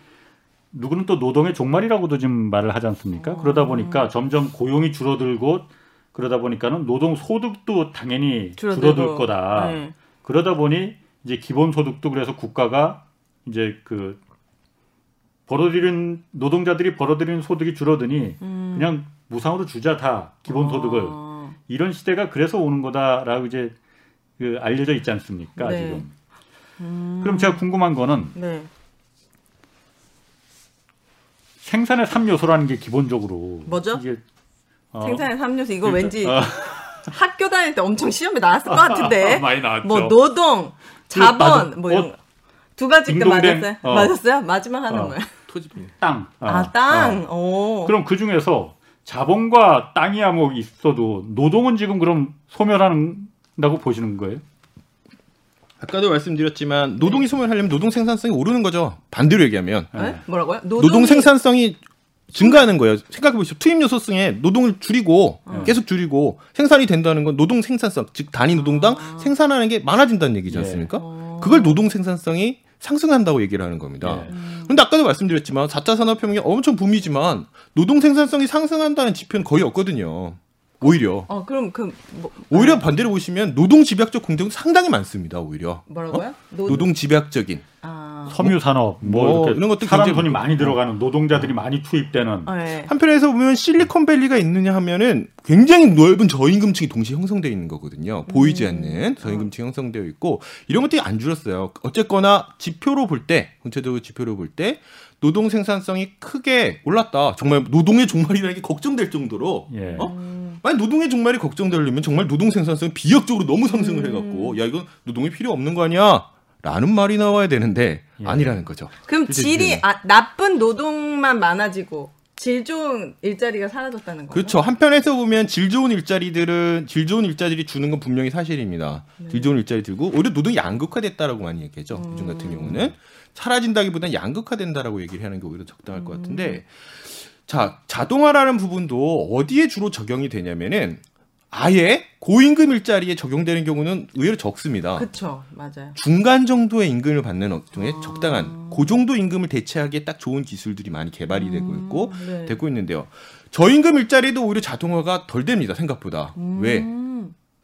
[SPEAKER 1] 누구는 또 노동의 종말이라고도 지금 말을 하지 않습니까?
[SPEAKER 3] 어.
[SPEAKER 1] 그러다 보니까 점점 고용이 줄어들고 그러다 보니까는 노동 소득도 당연히
[SPEAKER 3] 줄어들고.
[SPEAKER 1] 줄어들 거다.
[SPEAKER 3] 네.
[SPEAKER 1] 그러다 보니 이제 기본 소득도 그래서 국가가 이제 그 벌어들인 노동자들이 벌어들이는 소득이 줄어드니
[SPEAKER 3] 음.
[SPEAKER 1] 그냥 무상으로 주자 다 기본 소득을
[SPEAKER 3] 어.
[SPEAKER 1] 이런 시대가 그래서 오는 거다라고 이제 그 알려져 있지 않습니까
[SPEAKER 3] 네.
[SPEAKER 1] 지금.
[SPEAKER 3] 음.
[SPEAKER 1] 그럼 제가 궁금한 거는
[SPEAKER 3] 네.
[SPEAKER 1] 생산의 3요소라는 게 기본적으로
[SPEAKER 3] 뭐죠?
[SPEAKER 1] 이게 어,
[SPEAKER 3] 생산의 3요소 이거
[SPEAKER 1] 그러니까,
[SPEAKER 3] 왠지
[SPEAKER 1] 어, <laughs>
[SPEAKER 3] 학교 다닐 때 엄청 시험에 나왔을 것 같은데. <laughs>
[SPEAKER 1] 많이 나왔죠.
[SPEAKER 3] 뭐 노동, 자본
[SPEAKER 1] 맞아.
[SPEAKER 3] 뭐 이런
[SPEAKER 1] 어,
[SPEAKER 3] 거. 두 가지 때
[SPEAKER 1] 딩동댕.
[SPEAKER 3] 맞았어요?
[SPEAKER 1] 어.
[SPEAKER 3] 맞았어요? 마지막 하는
[SPEAKER 1] 어.
[SPEAKER 3] 거예요.
[SPEAKER 2] 토지비
[SPEAKER 1] 땅. 어,
[SPEAKER 3] 아, 땅.
[SPEAKER 1] 어.
[SPEAKER 3] 오.
[SPEAKER 1] 그럼 그 중에서 자본과 땅이야 뭐 있어도 노동은 지금 그럼 소멸한다고 보시는 거예요?
[SPEAKER 2] 아까도 말씀드렸지만 노동이 소멸하려면 노동 생산성이 오르는 거죠 반대로 얘기하면
[SPEAKER 3] 네? 뭐라고요?
[SPEAKER 2] 노동 생산성이 증가하는 거예요. 생각해 보시죠. 투입 요소성에 노동을 줄이고
[SPEAKER 3] 어.
[SPEAKER 2] 계속 줄이고 생산이 된다는 건 노동 생산성, 즉 단위 노동당
[SPEAKER 3] 아.
[SPEAKER 2] 생산하는 게 많아진다는 얘기지
[SPEAKER 1] 예.
[SPEAKER 2] 않습니까?
[SPEAKER 3] 어.
[SPEAKER 2] 그걸 노동 생산성이 상승한다고 얘기를 하는 겁니다.
[SPEAKER 1] 예.
[SPEAKER 2] 그런데 아까도 말씀드렸지만 4차 산업혁명이 엄청 붐이지만 노동 생산성이 상승한다는 지표는 거의 없거든요. 오히려
[SPEAKER 3] 어 그럼 그 뭐,
[SPEAKER 2] 오히려 반대로 보시면 노동 집약적 공정도 상당히 많습니다. 오히려
[SPEAKER 3] 뭐라고요? 노,
[SPEAKER 2] 노동 집약적인
[SPEAKER 3] 아,
[SPEAKER 1] 섬유 산업 뭐,
[SPEAKER 2] 뭐
[SPEAKER 1] 이렇게
[SPEAKER 2] 이런 것도
[SPEAKER 1] 사람
[SPEAKER 2] 많고.
[SPEAKER 1] 많이 들어가는 노동자들이 많이 투입되는
[SPEAKER 3] 어, 네.
[SPEAKER 2] 한편에서 보면 실리콘밸리가 있느냐 하면은 굉장히 넓은 저임금층이 동시에 형성되어 있는 거거든요. 보이지
[SPEAKER 3] 음.
[SPEAKER 2] 않는 저임금층이 형성되어 있고 이런 것들이 안 줄었어요. 어쨌거나 지표로 볼 때, 전체적으로 지표로 볼 때 노동 생산성이 크게 올랐다. 정말 노동의 종말이라는 게 걱정될 정도로
[SPEAKER 1] 예.
[SPEAKER 2] 어?
[SPEAKER 3] 음.
[SPEAKER 2] 만약 노동의 종말이 걱정되려면 정말 노동 생산성이 비약적으로 너무 상승을
[SPEAKER 3] 음.
[SPEAKER 2] 해갖고 야 이건 노동이 필요 없는 거 아니야? 라는 말이 나와야 되는데
[SPEAKER 1] 예.
[SPEAKER 2] 아니라는 거죠.
[SPEAKER 3] 그럼 질이 아, 나쁜 노동만 많아지고 질 좋은 일자리가 사라졌다는 거죠.
[SPEAKER 2] 그렇죠. 한편에서 보면 질 좋은 일자리들은 질 좋은 일자리들이 주는 건 분명히 사실입니다.
[SPEAKER 3] 네.
[SPEAKER 2] 질 좋은 일자리 들고 오히려 노동이 양극화됐다라고 많이 얘기하죠.
[SPEAKER 3] 음.
[SPEAKER 2] 요즘 같은 경우는 사라진다기보다는 양극화된다라고 얘기를 하는 게 오히려 적당할 것
[SPEAKER 3] 음.
[SPEAKER 2] 같은데 자 자동화라는 부분도 어디에 주로 적용이 되냐면은 아예 고임금 일자리에 적용되는 경우는 의외로 적습니다.
[SPEAKER 3] 그렇죠. 맞아요.
[SPEAKER 2] 중간 정도의 임금을 받는 업종에
[SPEAKER 3] 아.
[SPEAKER 2] 적당한 그 정도 임금을 대체하기에 딱 좋은 기술들이 많이 개발이 되고 있고
[SPEAKER 3] 음, 네.
[SPEAKER 2] 되고 있는데요. 저임금 일자리도 오히려 자동화가 덜 됩니다. 생각보다. 왜?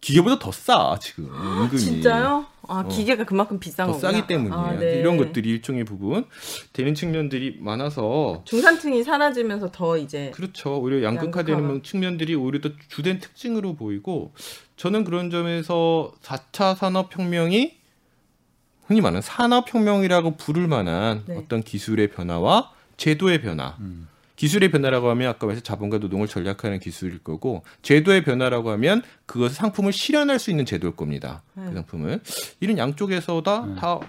[SPEAKER 3] 음.
[SPEAKER 2] 기계보다 더 싸 지금 임금이.
[SPEAKER 3] 진짜요? 아
[SPEAKER 2] 어.
[SPEAKER 3] 기계가 그만큼 비싼
[SPEAKER 2] 더
[SPEAKER 3] 거구나.
[SPEAKER 2] 싸기 때문이에요.
[SPEAKER 3] 아, 네.
[SPEAKER 2] 이런 것들이 일종의 부분 되는 측면들이 많아서
[SPEAKER 3] 중산층이 사라지면서 더 이제
[SPEAKER 2] 그렇죠. 오히려 양극화되는
[SPEAKER 3] 양극화가.
[SPEAKER 2] 측면들이 오히려 더 주된 특징으로 보이고 저는 그런 점에서 4차 산업혁명이 흔히 말하는 산업혁명이라고 부를 만한
[SPEAKER 3] 네.
[SPEAKER 2] 어떤 기술의 변화와 제도의 변화.
[SPEAKER 1] 음.
[SPEAKER 2] 기술의 변화라고 하면 아까 말했 자본과 노동을 전략하는 기술일 거고 제도의 변화라고 하면 그것을 상품을 실현할 수 있는 제도일 겁니다.
[SPEAKER 3] 네.
[SPEAKER 2] 그 상품을 이런 양쪽에서 다,
[SPEAKER 1] 음.
[SPEAKER 2] 다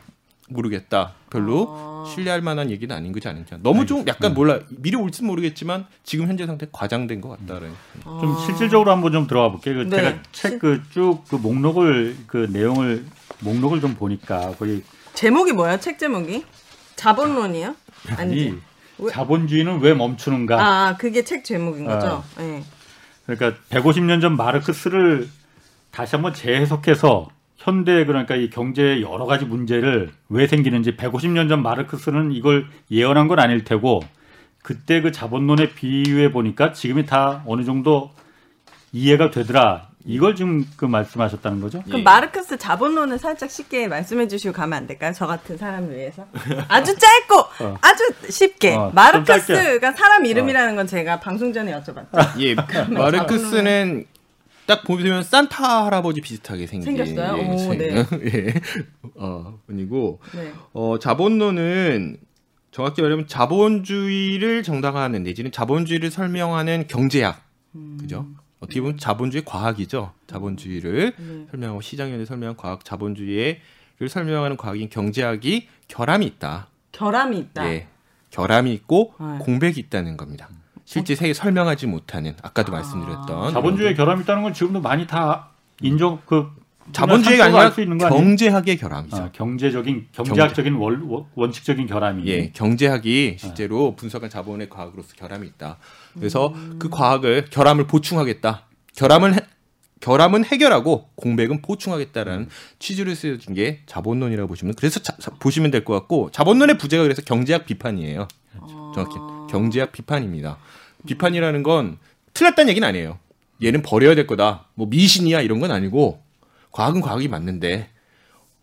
[SPEAKER 2] 모르겠다. 별로
[SPEAKER 3] 아.
[SPEAKER 2] 신뢰할 만한 얘기는 아닌 거지 않을까. 너무 좀 약간 몰라 미래 올지 모르겠지만 지금 현재 상태 과장된 것 같다라는.
[SPEAKER 1] 좀
[SPEAKER 3] 아.
[SPEAKER 1] 실질적으로 한번 좀 들어가 볼게요. 그
[SPEAKER 3] 네.
[SPEAKER 1] 제가 책 그쭉그 목록을 그 내용을 목록을 좀 보니까 거기
[SPEAKER 3] 제목이 뭐야? 책 제목이? 자본론이요?
[SPEAKER 1] 아니
[SPEAKER 3] 아니지. 왜-
[SPEAKER 1] 자본주의는 왜 멈추는가?
[SPEAKER 3] 아 그게 책 제목인 거죠?
[SPEAKER 1] 아.
[SPEAKER 3] 네.
[SPEAKER 1] 그러니까 150년 전 마르크스를 다시 한번 재해석해서 현대 그러니까 이 경제의 여러 가지 문제를 왜 생기는지 150년 전 마르크스는 이걸 예언한 건 아닐 테고 그때 그 자본론에 비유해 보니까 지금이 다 어느 정도 이해가 되더라. 이걸 지금 그 말씀하셨다는 거죠?
[SPEAKER 3] 그럼
[SPEAKER 2] 예.
[SPEAKER 3] 마르크스 자본론을 살짝 쉽게 말씀해 주시고 가면 안 될까요? 저 같은 사람을 위해서. 아주 짧고 <laughs>
[SPEAKER 1] 어.
[SPEAKER 3] 아주 쉽게.
[SPEAKER 1] 어, 좀
[SPEAKER 3] 마르크스가 사람 이름이라는 건 제가 방송 전에 여쭤봤죠. <laughs>
[SPEAKER 2] 예, 마르크스는 딱 보면 산타 할아버지 비슷하게 생긴
[SPEAKER 3] 생겼어요?
[SPEAKER 2] 예,
[SPEAKER 3] 오,
[SPEAKER 2] 생-
[SPEAKER 3] 네. <laughs>
[SPEAKER 2] 예. 어, 분이고
[SPEAKER 3] 네.
[SPEAKER 2] 어, 자본론은 정확히 말하면 자본주의를 정당화하는 내지는 자본주의를 설명하는 경제학.
[SPEAKER 3] 음.
[SPEAKER 2] 그죠? 어떻게 보면 자본주의 과학이죠. 자본주의를
[SPEAKER 3] 네.
[SPEAKER 2] 설명하고 시장연을 설명한 과학, 자본주의를 설명하는 과학인 경제학이 결함이 있다.
[SPEAKER 3] 결함이 있다.
[SPEAKER 2] 예. 결함이 있고
[SPEAKER 3] 네.
[SPEAKER 2] 공백이 있다는 겁니다. 실제 세계 설명하지 못하는 아까도 말씀드렸던
[SPEAKER 1] 자본주의의 결함이 있다는 건 지금도 많이 다 인정 그
[SPEAKER 2] 자본주의가 아니라? 경제학의 결함이죠.
[SPEAKER 1] 아, 경제적인 경제학적인 월, 원- 원칙적인 결함이
[SPEAKER 2] 예, 경제학이 실제로 분석한 자본의 과학으로서 결함이 있다. 그래서 그 과학을 결함을 보충하겠다. 결함을 해, 결함은 해결하고 공백은 보충하겠다라는 취지를 쓰여진 게 자본론이라고 보시면 그래서 자- 자- 보시면 될 것 같고 자본론의 부제가 그래서 경제학 비판이에요. 정확히 경제학 비판입니다. 비판이라는 건 틀렸다는 얘기는 아니에요. 얘는 버려야 될 거다. 뭐 미신이야 이런 건 아니고 과학은 과학이 맞는데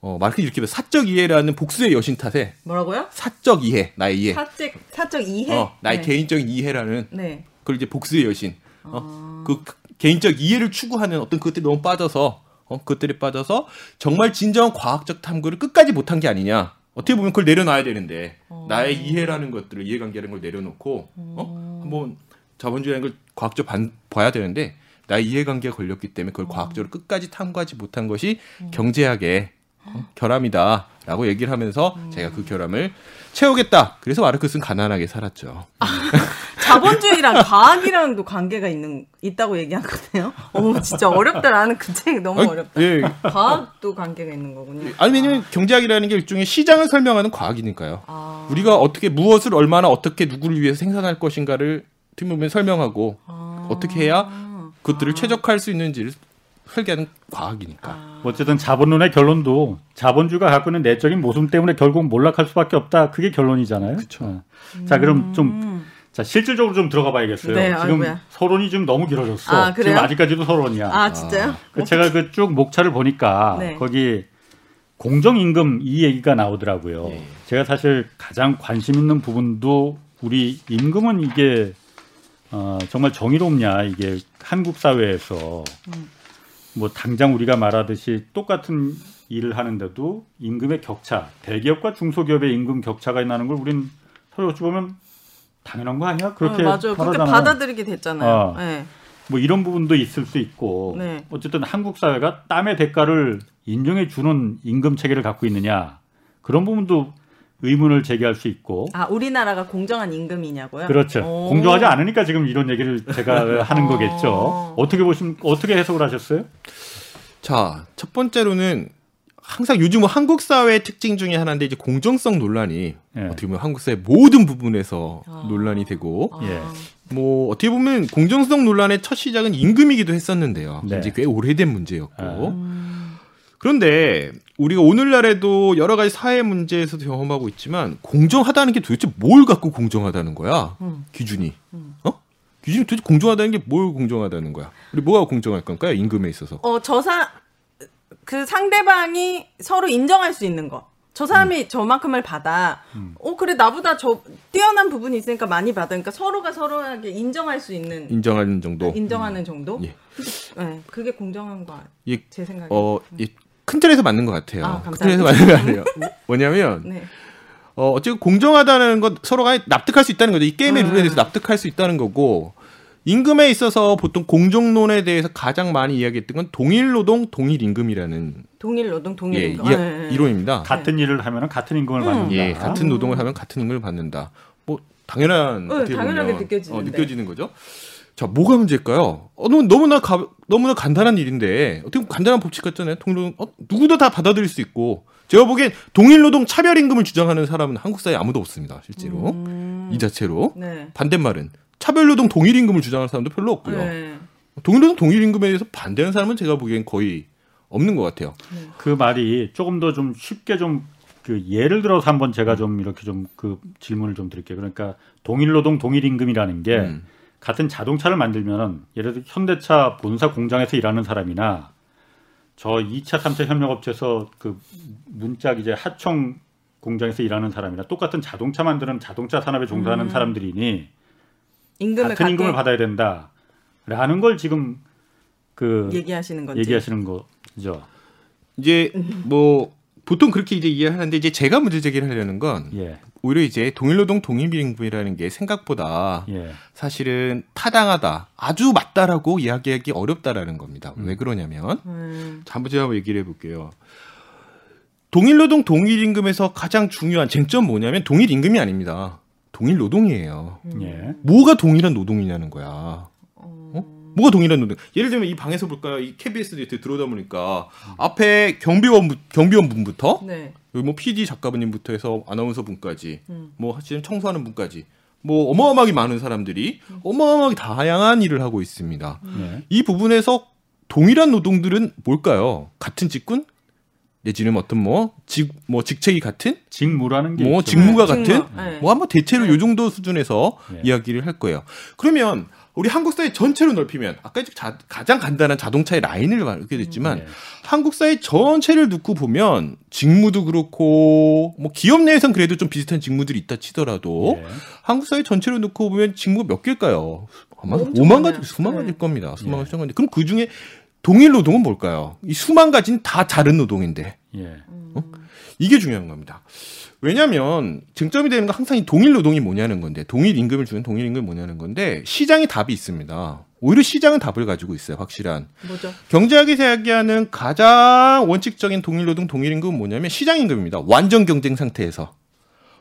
[SPEAKER 2] 어, 마르크 이렇게 사적 이해라는 복수의 여신 탓에
[SPEAKER 3] 뭐라고요?
[SPEAKER 2] 사적 이해, 나의 이해.
[SPEAKER 3] 사적 사적 이해.
[SPEAKER 2] 어, 나의
[SPEAKER 3] 네.
[SPEAKER 2] 개인적인 이해라는
[SPEAKER 3] 네.
[SPEAKER 2] 그걸 이제 복수의 여신. 어, 그 개인적 이해를 추구하는 어떤 그것들이 너무 빠져서 어, 그것들이 빠져서 정말 진정한 과학적 탐구를 끝까지 못한 게 아니냐. 어떻게 보면 그걸 내려놔야 되는데 나의 이해라는 것들을 이해관계라는 걸 내려놓고 어? 한번 자본주의라는 걸 과학적 반, 봐야 되는데 나의 이해관계가 걸렸기 때문에 그걸 과학적으로 끝까지 탐구하지 못한 것이 경제학의 어, 결함이다라고 얘기를 하면서 제가 그 결함을 채우겠다. 그래서 마르크스는 가난하게 살았죠. <laughs>
[SPEAKER 3] 자본주의랑 과학이랑도 관계가 있는 있다고 얘기한 거네요. 오 진짜 어렵다. 나는 그 책 너무 어렵다.
[SPEAKER 2] 예.
[SPEAKER 3] 과학도 관계가 있는 거군요.
[SPEAKER 2] 아니 왜냐면 경제학이라는 게 일종의 시장을 설명하는 과학이니까요.
[SPEAKER 3] 아.
[SPEAKER 2] 우리가 어떻게 무엇을 얼마나 어떻게 누구를 위해서 생산할 것인가를 어떻게 보면 설명하고
[SPEAKER 3] 아.
[SPEAKER 2] 어떻게 해야 그것들을 최적화할 수 있는지를 설계하는 과학이니까.
[SPEAKER 3] 아.
[SPEAKER 1] 어쨌든 자본론의 결론도 자본주의가 갖고 있는 내적인 모순 때문에 결국 몰락할 수밖에 없다. 그게 결론이잖아요.
[SPEAKER 2] 그쵸.
[SPEAKER 1] 어. 자, 그럼 좀
[SPEAKER 3] 음.
[SPEAKER 1] 자, 실질적으로 좀 들어가 봐야겠어요.
[SPEAKER 3] 네,
[SPEAKER 1] 지금
[SPEAKER 3] 아이고야.
[SPEAKER 1] 서론이 좀 너무 길어졌어.
[SPEAKER 3] 아, 그래요?
[SPEAKER 1] 지금 아직까지도 서론이야.
[SPEAKER 3] 아 진짜요?
[SPEAKER 1] 그 제가 그 쭉 목차를 보니까
[SPEAKER 3] 네.
[SPEAKER 1] 거기 공정임금 이 얘기가 나오더라고요.
[SPEAKER 2] 예.
[SPEAKER 1] 제가 사실 가장 관심 있는 부분도 우리 임금은 이게 어, 정말 정의롭냐 이게 한국 사회에서
[SPEAKER 3] 음.
[SPEAKER 1] 뭐 당장 우리가 말하듯이 똑같은 일을 하는데도 임금의 격차, 대기업과 중소기업의 임금 격차가 나는 걸 우린 서로 어찌 보면 당연한 거 아니야? 그렇게
[SPEAKER 3] 어. 그렇게. 받아들이게 됐잖아요.
[SPEAKER 1] 어.
[SPEAKER 3] 네.
[SPEAKER 1] 뭐 이런 부분도 있을 수 있고
[SPEAKER 3] 네.
[SPEAKER 1] 어쨌든 한국 사회가 땀의 대가를 인정해 주는 임금 체계를 갖고 있느냐 그런 부분도 의문을 제기할 수 있고
[SPEAKER 3] 아 우리나라가 공정한 임금이냐고요?
[SPEAKER 1] 그렇죠
[SPEAKER 3] 오.
[SPEAKER 1] 공정하지 않으니까 지금 이런 얘기를 제가 <laughs> 하는
[SPEAKER 3] 어.
[SPEAKER 1] 거겠죠 어떻게 보시면 어떻게 해석을 하셨어요?
[SPEAKER 2] 자, 첫 번째로는 항상 요즘 한국 사회의 특징 중에 하나인데 이제 공정성 논란이
[SPEAKER 1] 예.
[SPEAKER 2] 어떻게 보면 한국 사회 모든 부분에서
[SPEAKER 3] 아.
[SPEAKER 2] 논란이 되고
[SPEAKER 3] 아.
[SPEAKER 1] 예.
[SPEAKER 2] 뭐 어떻게 보면 공정성 논란의 첫 시작은 임금이기도 했었는데요.
[SPEAKER 1] 네.
[SPEAKER 2] 이제 꽤 오래된 문제였고
[SPEAKER 1] 아.
[SPEAKER 3] 음.
[SPEAKER 2] 그런데 우리가 오늘날에도 여러 가지 사회 문제에서도 경험하고 있지만 공정하다는 게 도대체 뭘 갖고 공정하다는 거야?
[SPEAKER 3] 음.
[SPEAKER 2] 기준이.
[SPEAKER 3] 음.
[SPEAKER 2] 어? 기준이 도대체 공정하다는 게 뭘 공정하다는 거야? 우리 뭐가 공정할 건가요? 임금에 있어서.
[SPEAKER 3] 어, 저사 그 상대방이 서로 인정할 수 있는 거. 저 사람이 저만큼을 받아.
[SPEAKER 1] 음.
[SPEAKER 3] 어, 그래 나보다 저 뛰어난 부분이 있으니까 많이 받으니까 서로가 서로에게 인정할 수 있는
[SPEAKER 2] 인정하는 정도.
[SPEAKER 3] 인정하는 정도?
[SPEAKER 2] 예.
[SPEAKER 3] 네, 그게 공정한 거.
[SPEAKER 2] 예,
[SPEAKER 3] 제 생각에.
[SPEAKER 2] 어, 예, 큰 틀에서 맞는 것 같아요.
[SPEAKER 3] 아,
[SPEAKER 2] 큰. 틀에서 맞는 거 아니에요. 뭐냐면
[SPEAKER 3] 네.
[SPEAKER 2] 어, 어쨌든 공정하다는 것 서로가 납득할 수 있다는 거죠. 이 게임의
[SPEAKER 3] 음.
[SPEAKER 2] 룰에 대해서 납득할 수 있다는 거고 임금에 있어서 보통 공정론에 대해서 가장 많이 이야기했던 건 동일 노동 동일 임금이라는
[SPEAKER 3] 동일 노동 동일
[SPEAKER 2] 예,
[SPEAKER 3] 임금.
[SPEAKER 2] 이야-
[SPEAKER 3] 네, 네.
[SPEAKER 2] 이론입니다.
[SPEAKER 1] 같은 일을 하면 같은 임금을
[SPEAKER 3] 음.
[SPEAKER 1] 받는다.
[SPEAKER 2] 예, 같은 노동을 하면 같은 임금을 받는다. 뭐 당연한
[SPEAKER 3] 네, 당연하게
[SPEAKER 2] 보면,
[SPEAKER 3] 느껴지는데.
[SPEAKER 2] 어, 느껴지는 거죠. 자, 뭐가 문제일까요? 어, 너무 너무나 가, 너무나 간단한 일인데 어떻게 보면 간단한 법칙 같잖아요. 동일 어, 누구도 다 받아들일 수 있고 제가 보기엔 동일 노동 차별 임금을 주장하는 사람은 한국 사회에 아무도 없습니다. 실제로
[SPEAKER 3] 음.
[SPEAKER 2] 이 자체로
[SPEAKER 3] 네.
[SPEAKER 2] 반대말은 차별 노동 동일 임금을 주장하는 사람도 별로 없고요.
[SPEAKER 3] 네.
[SPEAKER 2] 동일 노동 동일 임금에 대해서 반대하는 사람은 제가 보기엔 거의 없는 것 같아요.
[SPEAKER 1] 그 말이 조금 더 좀 쉽게 좀 그 예를 들어서 한번 제가 좀 이렇게 좀 그 질문을 좀 드릴게요. 그러니까 동일 노동 동일 임금이라는 게
[SPEAKER 2] 음.
[SPEAKER 1] 같은 자동차를 만들면은 예를 들어 현대차 본사 공장에서 일하는 사람이나 저 2차, 3차 협력업체에서 그 문짝 이제 하청 공장에서 일하는 사람이나 똑같은 자동차 만드는 자동차 산업에 종사하는
[SPEAKER 3] 음.
[SPEAKER 1] 사람들이니
[SPEAKER 3] 임금을
[SPEAKER 1] 같은
[SPEAKER 3] 갖게
[SPEAKER 1] 임금을 받아야 된다라는 걸 지금 그
[SPEAKER 3] 얘기하시는 건지.
[SPEAKER 1] 얘기하시는 거죠.
[SPEAKER 2] 이제 뭐 보통 그렇게 이제 이해하는데 이제 제가 문제 제기를 하려는 건
[SPEAKER 1] 예,
[SPEAKER 2] 오히려 이제 동일노동 동일임금이라는 게 생각보다
[SPEAKER 1] 예,
[SPEAKER 2] 사실은 타당하다, 아주 맞다라고 이야기하기 어렵다라는 겁니다. 왜 그러냐면
[SPEAKER 3] 음.
[SPEAKER 2] 자, 한번 제가 한번 얘기를 해볼게요. 동일노동 동일임금에서 가장 중요한 쟁점 뭐냐면 동일임금이 아닙니다. 동일노동이에요.
[SPEAKER 1] 예.
[SPEAKER 2] 뭐가 동일한 노동이냐는 거야. 뭐가 동일한 노동? 예를 들면 이 방에서 볼까요? 이 KBS 이렇게 들어오다 보니까 앞에 경비원 경비원 분부터
[SPEAKER 3] 네.
[SPEAKER 2] 여기 뭐 PD 작가분님부터 해서 아나운서 분까지
[SPEAKER 3] 음.
[SPEAKER 2] 뭐 지금 청소하는 분까지 뭐 어마어마하게 많은 사람들이 어마어마하게 다양한 일을 하고 있습니다.
[SPEAKER 1] 예.
[SPEAKER 2] 이 부분에서 동일한 노동들은 뭘까요? 같은 직군 내지는 어떤 뭐 직뭐 뭐 직책이 같은
[SPEAKER 1] 직무라는
[SPEAKER 2] 게뭐
[SPEAKER 1] 있죠.
[SPEAKER 2] 직무가
[SPEAKER 3] 네,
[SPEAKER 2] 같은
[SPEAKER 3] 직무. 네.
[SPEAKER 2] 뭐 한번 대체로
[SPEAKER 3] 네.
[SPEAKER 2] 요 정도 수준에서
[SPEAKER 1] 네.
[SPEAKER 2] 이야기를 할 거예요. 그러면 우리 한국 사회 전체로 넓히면 아까 이제 자- 가장 간단한 자동차의 라인을 말하게 됐지만
[SPEAKER 1] 예.
[SPEAKER 2] 한국 사회 전체를 놓고 보면 직무도 그렇고 뭐 기업 내에선 그래도 좀 비슷한 직무들이 있다 치더라도
[SPEAKER 1] 예.
[SPEAKER 2] 한국 사회 전체로 놓고 보면 직무가 몇 개일까요? 아마
[SPEAKER 3] 엄청
[SPEAKER 2] 5만
[SPEAKER 3] 많아요.
[SPEAKER 2] 가지, 수만
[SPEAKER 3] 네.
[SPEAKER 2] 가지일 겁니다. 수만
[SPEAKER 1] 예.
[SPEAKER 2] 가지, 가지. 그럼 그 중에 동일 노동은 뭘까요? 이 수만 가지는 다 다른 노동인데
[SPEAKER 1] 예.
[SPEAKER 2] 이게 중요한 겁니다. 왜냐하면 쟁점이 되는 건 항상 이 동일 노동이 뭐냐는 건데 동일 임금을 주는 동일 임금이 뭐냐는 건데 시장에 답이 있습니다. 오히려 시장은 답을 가지고 있어요. 확실한
[SPEAKER 3] 뭐죠?
[SPEAKER 2] 경제학에서 이야기하는 가장 원칙적인 동일 노동 동일 임금은 뭐냐면 시장 임금입니다. 완전 경쟁 상태에서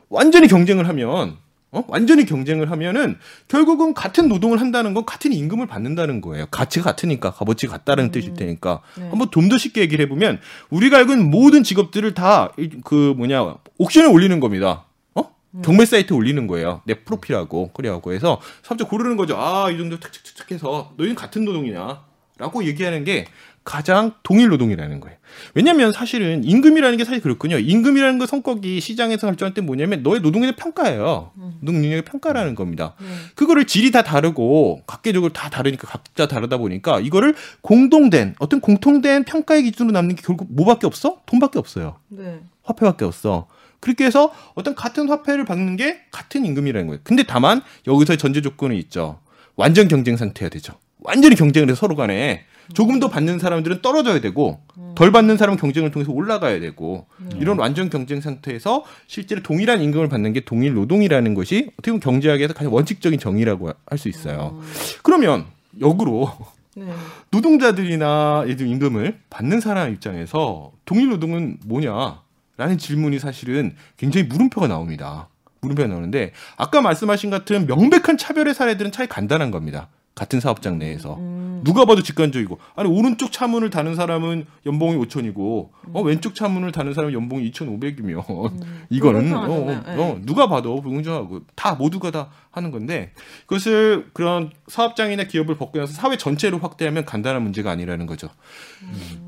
[SPEAKER 2] 완전히 경쟁을 하면 어? 완전히 경쟁을 하면은 결국은 같은 노동을 한다는 건 같은 임금을 받는다는 거예요. 가치가 같으니까 값어치가 같다는 뜻일 테니까
[SPEAKER 3] 네.
[SPEAKER 2] 한번 좀 더 쉽게 얘기를 해보면 우리가 알고 있는 모든 직업들을 다 그 뭐냐 옥션에 올리는 겁니다. 어? 경매 사이트에 올리는 거예요. 내 프로필하고 그래갖고 해서 사업자 고르는 거죠. 아 이 정도 탁탁탁 해서 너희는 같은 노동이냐 라고 얘기하는 게 가장 동일 노동이라는 거예요. 왜냐하면 사실은 임금이라는 게 사실 그렇군요. 임금이라는 거 성격이 시장에서 결정할 때 뭐냐면 너의 대한 평가예요. 노동 능력의 평가라는 겁니다.
[SPEAKER 3] 네.
[SPEAKER 2] 그거를 질이 다 다르고 각계적으로 다 다르니까 각자 다르다 보니까 이거를 공동된 어떤 공통된 평가의 기준으로 남는 게 결국 뭐밖에 없어? 돈밖에 없어요.
[SPEAKER 3] 네.
[SPEAKER 2] 화폐밖에 없어. 그렇게 해서 어떤 같은 화폐를 받는 게 같은 임금이라는 거예요. 근데 다만 여기서 전제 조건이 있죠. 완전 경쟁 상태야 되죠. 완전히 경쟁을 해서 서로 간에 조금 더 받는 사람들은 떨어져야 되고 덜 받는 사람은 경쟁을 통해서 올라가야 되고 이런 완전 경쟁 상태에서 실제로 동일한 임금을 받는 게 동일 노동이라는 것이 어떻게 보면 경제학에서 가장 원칙적인 정의라고 할 수 있어요. 그러면 역으로
[SPEAKER 3] 네.
[SPEAKER 2] 노동자들이나 예를 들어 임금을 받는 사람 입장에서 동일 노동은 뭐냐라는 질문이 사실은 굉장히 물음표가 나옵니다. 물음표가 나오는데 아까 말씀하신 같은 명백한 차별의 사례들은 차이 간단한 겁니다. 같은 사업장 내에서 누가 봐도 직관적이고 아니 오른쪽 차문을 다는 사람은 연봉이 5천이고 어 왼쪽 차문을 다는 사람은 연봉이 2,500이면 <laughs> 이거는 어, 어.
[SPEAKER 3] 네.
[SPEAKER 2] 어, 누가 봐도 불공정하고 다 모두가 다 하는 건데 그것을 그런 사업장이나 기업을 벗겨나서 사회 전체로 확대하면 간단한 문제가 아니라는 거죠.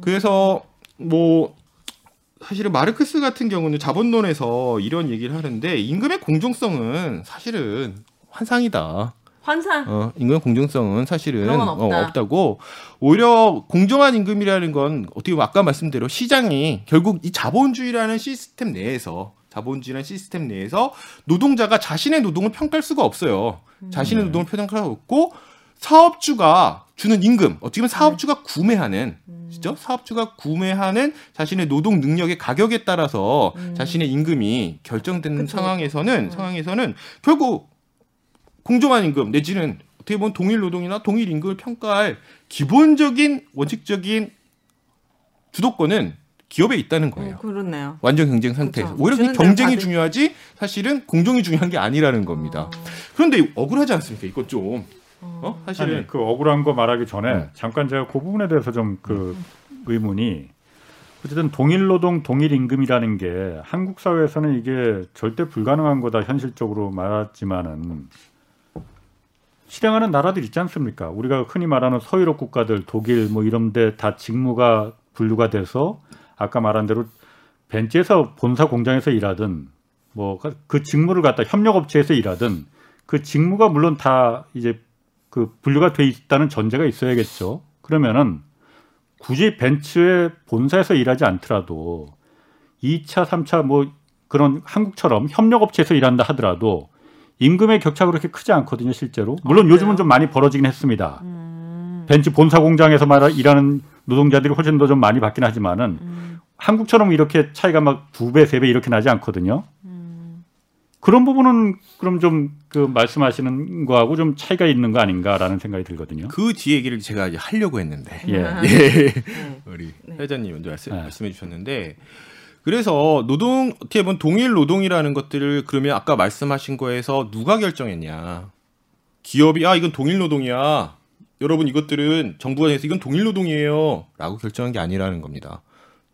[SPEAKER 2] 그래서 뭐 사실은 마르크스 같은 경우는 자본론에서 이런 얘기를 하는데 임금의 공정성은 사실은 환상이다.
[SPEAKER 3] 환상.
[SPEAKER 2] 어, 임금 공정성은 사실은 어,
[SPEAKER 3] 없다.
[SPEAKER 2] 없다고 오히려 공정한 임금이라는 건 어떻게 보면 아까 말씀대로 시장이 결국 이 자본주의라는 시스템 내에서 자본주의라는 시스템 내에서 노동자가 자신의 노동을 평가할 수가 없어요. 자신의 노동을 평가할 수 없고 사업주가 주는 임금 어떻게 보면 사업주가 구매하는 진짜 사업주가 구매하는 자신의 노동 능력의 가격에 따라서 자신의 임금이 결정되는
[SPEAKER 3] 그쵸.
[SPEAKER 2] 상황에서는 상황에서는 결국 공정한 임금 내지는 어떻게 보면 동일 노동이나 동일 임금을 평가할 기본적인 원칙적인 주도권은 기업에 있다는 거예요.
[SPEAKER 3] 어, 그렇네요.
[SPEAKER 2] 완전 경쟁 상태에서
[SPEAKER 3] 그쵸.
[SPEAKER 2] 오히려 이 경쟁이
[SPEAKER 3] 받을-
[SPEAKER 2] 중요하지 사실은 공정이 중요한 게 아니라는 겁니다. 그런데 억울하지 않습니까? 이것 좀 어? 사실은
[SPEAKER 1] 아니, 그 억울한 거 말하기 전에
[SPEAKER 2] 네.
[SPEAKER 1] 잠깐 제가 그 부분에 대해서 좀 그 의문이 어쨌든 동일 노동 동일 임금이라는 게 한국 사회에서는 이게 절대 불가능한 거다 현실적으로 말하지만은 실행하는 나라들 있지 않습니까? 우리가 흔히 말하는 서유럽 국가들 독일 뭐 이런데 다 직무가 분류가 돼서 아까 말한 대로 벤치에서 본사 공장에서 일하든 뭐 그 직무를 갖다 협력업체에서 일하든 그 직무가 물론 다 이제 그 분류가 돼 있다는 전제가 있어야겠죠. 그러면은 굳이 벤츠의 본사에서 일하지 않더라도 2차, 3차 뭐 그런 한국처럼 협력업체에서 일한다 하더라도 임금의 격차가 그렇게 크지 않거든요, 실제로. 물론
[SPEAKER 3] 아,
[SPEAKER 1] 요즘은? 좀 많이 벌어지긴 했습니다.
[SPEAKER 3] 음.
[SPEAKER 1] 벤츠 본사 공장에서 말 일하는 노동자들이 훨씬 더 좀 많이 받긴 하지만은
[SPEAKER 3] 음.
[SPEAKER 1] 한국처럼 이렇게 차이가 막 두 배, 세 배 이렇게 나지 않거든요.
[SPEAKER 3] 음.
[SPEAKER 1] 그런 부분은 그럼 좀 그 말씀하시는 거하고 좀 차이가 있는 거 아닌가라는 생각이 들거든요.
[SPEAKER 2] 그 뒤에 얘기를 제가 이제 하려고 했는데
[SPEAKER 1] 예. <laughs>
[SPEAKER 2] 예.
[SPEAKER 3] 네.
[SPEAKER 2] 우리
[SPEAKER 3] 네.
[SPEAKER 2] 회장님 먼저 말씀,
[SPEAKER 1] 네.
[SPEAKER 2] 말씀해 주셨는데 그래서 노동 어떻게 보면 동일 노동이라는 것들을 그러면 아까 말씀하신 거에서 누가 결정했냐? 기업이 아 이건 동일 노동이야. 여러분 이것들은 정부가 해서 이건 동일 노동이에요라고 결정한 게 아니라는 겁니다.